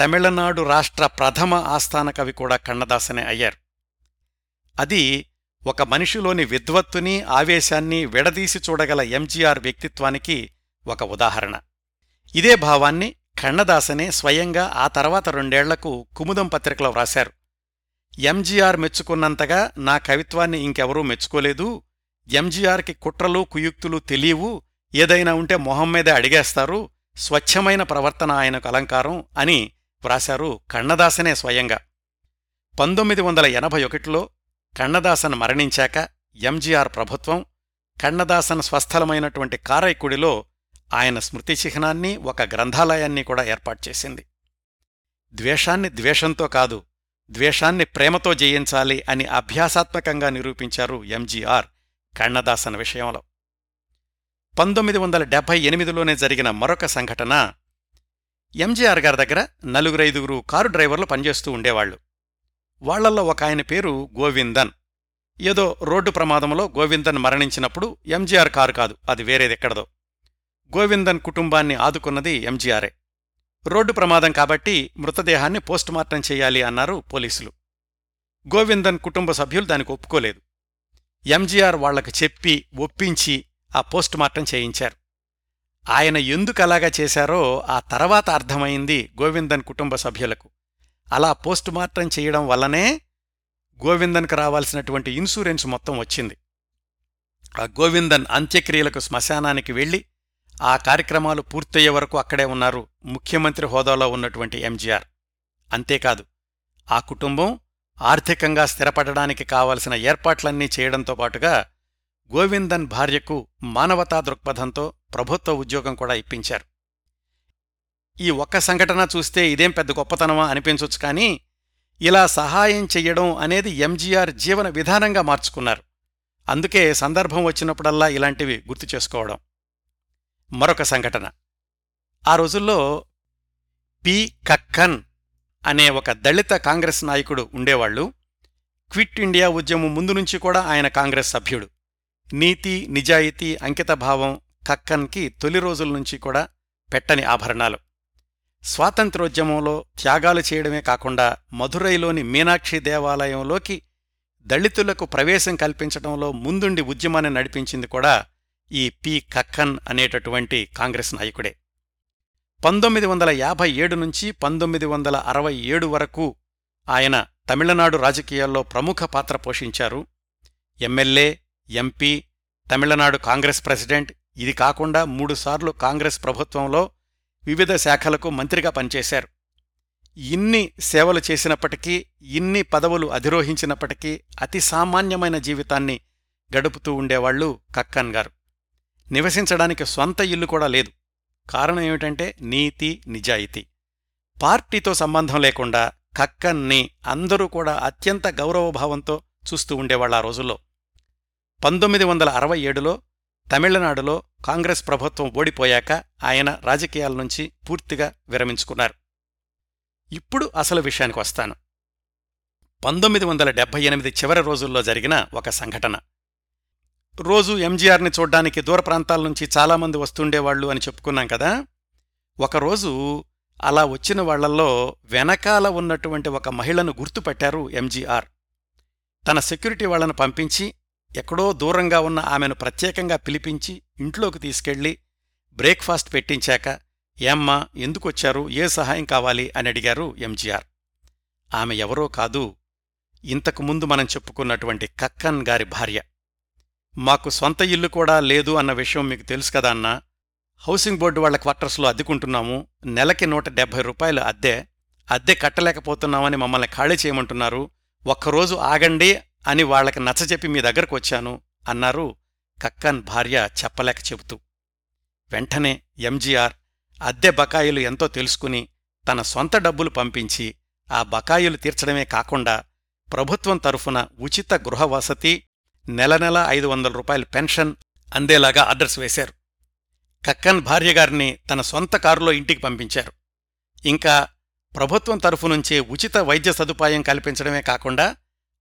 తమిళనాడు రాష్ట్ర ప్రథమ ఆస్థాన కవి కూడా కన్నదాసనే అయ్యారు. అది ఒక మనిషిలోని విద్వత్తుని ఆవేశాన్ని విడదీసి చూడగల ఎంజీఆర్ వ్యక్తిత్వానికి ఒక ఉదాహరణ. ఇదే భావాన్ని కన్నదాసనే స్వయంగా ఆ తర్వాత రెండేళ్ళకు కుముదం పత్రికలో వ్రాశారు. ఎంజీఆర్ మెచ్చుకున్నంతగా నా కవిత్వాన్ని ఇంకెవరూ మెచ్చుకోలేదు. ఎంజీఆర్కి కుట్రలు కుయుక్తులు తెలియవు. ఏదైనా ఉంటే మొహం మీదే అడిగేస్తారు. స్వచ్ఛమైన ప్రవర్తన ఆయనకు అలంకారం అని వ్రాశారు కన్నదాసనే స్వయంగా. పంతొమ్మిది వందల ఎనభై ఒకటిలో కన్నదాసన్ మరణించాక ఎంజీఆర్ ప్రభుత్వం కన్నదాసన్ స్వస్థలమైనటువంటి కారైకుడిలో ఆయన స్మృతి చిహ్నాన్ని ఒక గ్రంథాలయాన్ని కూడా ఏర్పాటు చేసింది. ద్వేషాన్ని ద్వేషంతో కాదు ద్వేషాన్ని ప్రేమతో జయించాలి అని అభ్యాసాత్మకంగా నిరూపించారు ఎంజీఆర్ కన్నదాసన్ విషయంలో. పంతొమ్మిది వందల డెబ్భై ఎనిమిదిలోనే జరిగిన మరొక సంఘటన ఎంజీఆర్ గారి దగ్గర నలుగురైదుగురు కారు డ్రైవర్లు పనిచేస్తూ ఉండేవాళ్ళు వాళ్ళల్లో ఒక ఆయన పేరు గోవిందన్. ఏదో రోడ్డు ప్రమాదంలో గోవిందన్ మరణించినప్పుడు ఎంజీఆర్ కారు కాదు అది వేరేదెక్కడదో గోవిందన్ కుటుంబాన్ని ఆదుకున్నది ఎంజీఆరే. రోడ్డు ప్రమాదం కాబట్టి మృతదేహాన్ని పోస్టుమార్టం చెయ్యాలి అన్నారు పోలీసులు. గోవిందన్ కుటుంబ సభ్యులు దానికి ఒప్పుకోలేదు. ఎంజీఆర్ వాళ్ళకు చెప్పి ఒప్పించి ఆ పోస్టుమార్టం చేయించారు. ఆయన ఎందుకలాగా చేశారో ఆ తర్వాత అర్థమైంది గోవిందన్ కుటుంబ సభ్యులకు. అలా పోస్టుమార్టం చేయడం వల్లనే గోవిందన్కు రావాల్సినటువంటి ఇన్సూరెన్స్ మొత్తం వచ్చింది. ఆ గోవిందన్ అంత్యక్రియలకు శ్మశానానికి వెళ్ళి ఆ కార్యక్రమాలు పూర్తయ్యే వరకు అక్కడే ఉన్నారు ముఖ్యమంత్రి హోదాలో ఉన్నటువంటి ఎంజీఆర్. అంతేకాదు ఆ కుటుంబం ఆర్థికంగా స్థిరపడడానికి కావలసిన ఏర్పాట్లన్నీ చేయడంతో పాటుగా గోవిందన్ భార్యకు మానవతా దృక్పథంతో ప్రభుత్వ ఉద్యోగం కూడా ఇప్పించారు. ఈ ఒక్క సంఘటన చూస్తే ఇదేం పెద్ద గొప్పతనమా అనిపించొచ్చు కానీ ఇలా సహాయం చెయ్యడం అనేది ఎంజీఆర్ జీవన విధానంగా మార్చుకున్నారు. అందుకే సందర్భం వచ్చినప్పుడల్లా ఇలాంటివి గుర్తు చేసుకోవడం. మరొక సంఘటన. ఆ రోజుల్లో పి. కక్కన్ అనే ఒక దళిత కాంగ్రెస్ నాయకుడు ఉండేవాళ్ళు క్విట్ ఇండియా ఉద్యమం ముందు నుంచి కూడా ఆయన కాంగ్రెస్ సభ్యుడు. నీతి నిజాయితీ అంకితభావం కక్కన్కి తొలి రోజుల నుంచి కూడా పెట్టని ఆభరణాలు. స్వాతంత్రోద్యమంలో త్యాగాలు చేయడమే కాకుండా మధురైలోని మీనాక్షి దేవాలయంలోకి దళితులకు ప్రవేశం కల్పించడంలో ముందుండి ఉద్యమాన్ని నడిపించింది కూడా ఈ పి కక్కన్ అనేటటువంటి కాంగ్రెస్ నాయకుడే. పంతొమ్మిది వందల యాభై ఏడు నుంచి పంతొమ్మిది వందల అరవై ఏడు వరకు ఆయన తమిళనాడు రాజకీయాల్లో ప్రముఖ పాత్ర పోషించారు. MLA MP Tamil Nadu Congress president ఇది కాకుండా మూడుసార్లు కాంగ్రెస్ ప్రభుత్వంలో వివిధ శాఖలకు మంత్రిగా పనిచేశారు. ఇన్ని సేవలు చేసినప్పటికీ ఇన్ని పదవులు అధిరోహించినప్పటికీ అతి సామాన్యమైన జీవితాన్ని గడుపుతూ ఉండేవాళ్ళు కక్కన్ గారు. నివసించడానికి స్వంత ఇల్లు కూడా లేదు. కారణం ఏమిటంటే నీతి నిజాయితీ. పార్టీతో సంబంధం లేకుండా కక్కన్ని అందరూ కూడా అత్యంత గౌరవభావంతో చూస్తూ ఉండేవాళ్ళ ఆ రోజుల్లో. పంతొమ్మిది వందల అరవై ఏడులో తమిళనాడులో కాంగ్రెస్ ప్రభుత్వం ఓడిపోయాక ఆయన రాజకీయాల నుంచి పూర్తిగా విరమించుకున్నారు. ఇప్పుడు అసలు విషయానికి వస్తాను. పంతొమ్మిది వందల డెబ్బై ఎనిమిది చివరి రోజుల్లో జరిగిన ఒక సంఘటన. రోజు ఎంజీఆర్ని చూడ్డానికి దూర ప్రాంతాల నుంచి చాలామంది వస్తుండేవాళ్ళు అని చెప్పుకున్నాం కదా. ఒకరోజు అలా వచ్చిన వాళ్ళల్లో వెనకాల ఉన్నటువంటి ఒక మహిళను గుర్తుపట్టారు ఎంజీఆర్. తన సెక్యూరిటీ వాళ్ళను పంపించి ఎక్కడో దూరంగా ఉన్న ఆమెను ప్రత్యేకంగా పిలిపించి ఇంట్లోకి తీసుకెళ్ళి బ్రేక్ఫాస్ట్ పెట్టించాక ఏమ్మా ఎందుకొచ్చారు? ఏ సహాయం కావాలి? అని అడిగారు ఎంజీఆర్. ఆమె ఎవరో కాదు ఇంతకు ముందు మనం చెప్పుకున్నటువంటి కక్కన్ గారి భార్య. మాకు సొంత ఇల్లు కూడా లేదు అన్న విషయం మీకు తెలుసు కదా అన్నా. హౌసింగ్ బోర్డు వాళ్ళ క్వార్టర్స్లో అద్దెకుంటున్నాము. నెలకి నూట డెబ్బై రూపాయలు అద్దె. అద్దె కట్టలేకపోతున్నామని మమ్మల్ని ఖాళీ చేయమంటున్నారు. ఒక్కరోజు ఆగండి అని వాళ్ళకి నచ్చజెప్పి మీ దగ్గరకు వచ్చాను అన్నారు కక్కన్ భార్య చెప్పలేక చెబుతూ. వెంటనే ఎంజీఆర్ అద్దె బకాయిలు ఎంతో తెలుసుకుని తన సొంత డబ్బులు పంపించి ఆ బకాయిలు తీర్చడమే కాకుండా ప్రభుత్వం తరఫున ఉచిత గృహవసతి నెల నెల ఐదు వందల రూపాయల పెన్షన్ అందేలాగా ఆర్డర్స్ వేశారు. కక్కన్ భార్యగారిని తన సొంత కారులో ఇంటికి పంపించారు. ఇంకా ప్రభుత్వం తరఫు నుంచే ఉచిత వైద్య సదుపాయం కల్పించడమే కాకుండా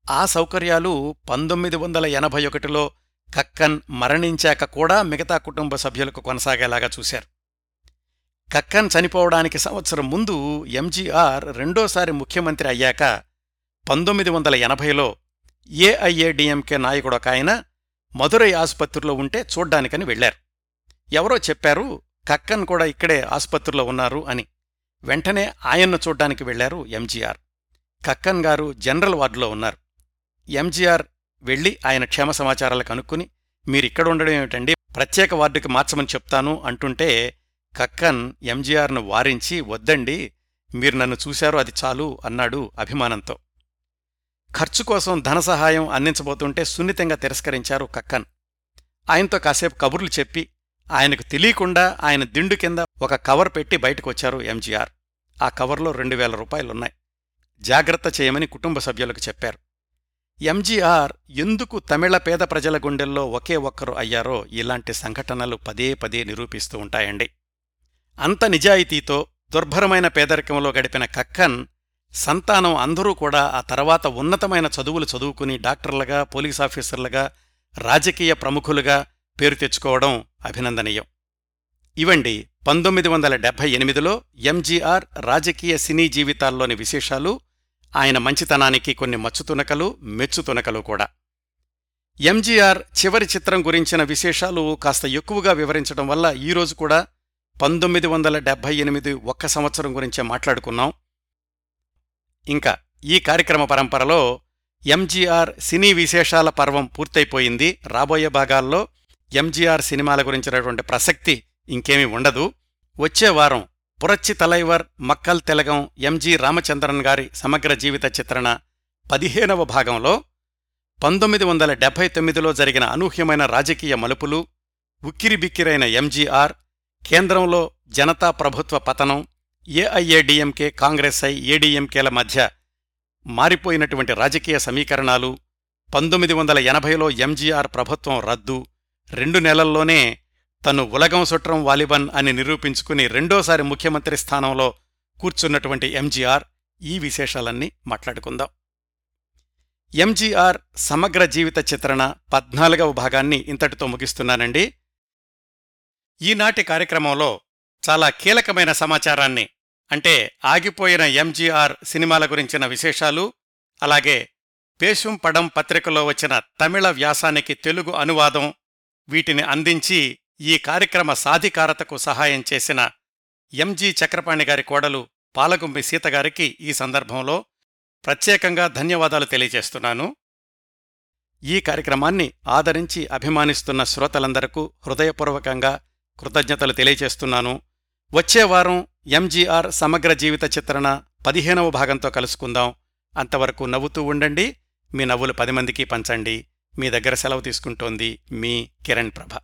ఆ సౌకర్యాలు పంతొమ్మిది వందల ఎనభై ఒకటిలో కక్కన్ మరణించాక కూడా మిగతా కుటుంబ సభ్యులకు కొనసాగేలాగా చూశారు. కక్కన్ చనిపోవడానికి సంవత్సరం ముందు ఎంజీఆర్ రెండోసారి ముఖ్యమంత్రి అయ్యాక పంతొమ్మిది వందల ఎనభైలో ఏఐఏడిఎంకే నాయకుడొక ఆయన మధురై ఆసుపత్రిలో ఉంటే చూడ్డానికని వెళ్ళారు ఎవరో చెప్పారు కక్కన్ కూడా ఇక్కడే ఆసుపత్రిలో ఉన్నారు అని. వెంటనే ఆయన్ను చూడ్డానికి వెళ్ళారు ఎంజీఆర్. కక్కన్ గారు జనరల్ వార్డులో ఉన్నారు. ఎంజీఆర్ వెళ్ళి ఆయన క్షేమ సమాచారాలు కనుక్కుని మీరిక్కడ ఉండడం ఏమిటండి? ప్రత్యేక వార్డుకి మార్చమని చెప్తాను అంటుంటే కక్కన్ ఎంజీఆర్ను వారించి వద్దండి మీరు నన్ను చూశారు అది చాలు అన్నాడు అభిమానంతో. ఖర్చు కోసం ధన సహాయం అందించబోతుంటే సున్నితంగా తిరస్కరించారు కక్కన్. ఆయనతో కాసేపు కబుర్లు చెప్పి ఆయనకు తెలియకుండా ఆయన దిండు కింద ఒక కవర్ పెట్టి బయటకొచ్చారు ఎంజీఆర్. ఆ కవర్లో రెండు వేల రూపాయలున్నాయి. జాగ్రత్త చేయమని కుటుంబ సభ్యులకు చెప్పారు. ఎంజీఆర్ ఎందుకు తమిళ పేద ప్రజల గుండెల్లో ఒకే ఒక్కరు అయ్యారో ఇలాంటి సంఘటనలు పదే పదే నిరూపిస్తూ ఉంటాయండి. అంత నిజాయితీతో దుర్భరమైన పేదరికంలో గడిపిన కక్కన్ సంతానం అందరూ కూడా ఆ తర్వాత ఉన్నతమైన చదువులు చదువుకుని డాక్టర్లుగా పోలీస్ ఆఫీసర్లుగా రాజకీయ ప్రముఖులుగా పేరు తెచ్చుకోవడం అభినందనీయం. ఇవండి పంతొమ్మిది వందల డెబ్బై ఎనిమిదిలో ఎంజీఆర్ రాజకీయ సినీ జీవితాల్లోని విశేషాలు ఆయన మంచితనానికి కొన్ని మచ్చుతునకలు మెచ్చుతునకలు కూడా. ఎంజీఆర్ చివరి చిత్రం గురించిన విశేషాలు కాస్త ఎక్కువగా వివరించడం వల్ల ఈరోజు కూడా పంతొమ్మిది వందల డెబ్బై ఎనిమిది ఒక్క సంవత్సరం గురించే మాట్లాడుకున్నాం. ఇంకా ఈ కార్యక్రమ పరంపరలో ఎంజీఆర్ సినీ విశేషాల పర్వం పూర్తయిపోయింది. రాబోయే భాగాల్లో ఎంజీఆర్ సినిమాల గురించినటువంటి ప్రసక్తి ఇంకేమీ ఉండదు. వచ్చే వారం పురచ్చి తలైవర్ మక్కల్ తెలగం ఎంజి రామచంద్రన్ గారి సమగ్ర జీవిత చిత్రణ పదిహేనవ భాగంలో పంతొమ్మిది వందల డెబ్బై తొమ్మిదిలో జరిగిన అనూహ్యమైన రాజకీయ మలుపులు ఉక్కిరిబిక్కిరైన ఎంజీఆర్ కేంద్రంలో జనతా ప్రభుత్వ పతనం ఏఐఏడిఎంకే కాంగ్రెస్ ఐ ఏడీఎంకేల మధ్య మారిపోయినటువంటి రాజకీయ సమీకరణాలు పంతొమ్మిది వందల ఎనభైలో ఎంజీఆర్ ప్రభుత్వం రద్దు రెండు నెలల్లోనే తను ఉలగం సుట్రం వాలిబన్ అని నిరూపించుకుని రెండోసారి ముఖ్యమంత్రి స్థానంలో కూర్చున్నటువంటి ఎంజీఆర్ ఈ విశేషాలన్నీ మాట్లాడుకుందాం. ఎంజీఆర్ సమగ్ర జీవిత చిత్రణ పద్నాలుగవ భాగాన్ని ఇంతటితో ముగిస్తున్నానండి. ఈనాటి కార్యక్రమంలో చాలా కీలకమైన సమాచారాన్ని అంటే ఆగిపోయిన ఎంజీఆర్ సినిమాల గురించిన విశేషాలు అలాగే పేషుం పడం పత్రికలో వచ్చిన తమిళ వ్యాసానికి తెలుగు అనువాదం వీటిని అందించి ఈ కార్యక్రమ సాధికారతకు సహాయం చేసిన ఎంజీ చక్రపాణి గారి కోడలు పాలగుంబి సీతగారికి ఈ సందర్భంలో ప్రత్యేకంగా ధన్యవాదాలు తెలియజేస్తున్నాను. ఈ కార్యక్రమాన్ని ఆదరించి అభిమానిస్తున్న శ్రోతలందరకు హృదయపూర్వకంగా కృతజ్ఞతలు తెలియజేస్తున్నాను. వచ్చే వారం ఎంజీఆర్ సమగ్ర జీవిత చిత్రణ పదిహేనవ భాగంతో కలుసుకుందాం. అంతవరకు నవ్వుతూ ఉండండి. మీ నవ్వులు పది మందికి పంచండి. మీ దగ్గర సెలవు తీసుకుంటోంది మీ కిరణ్ ప్రభ.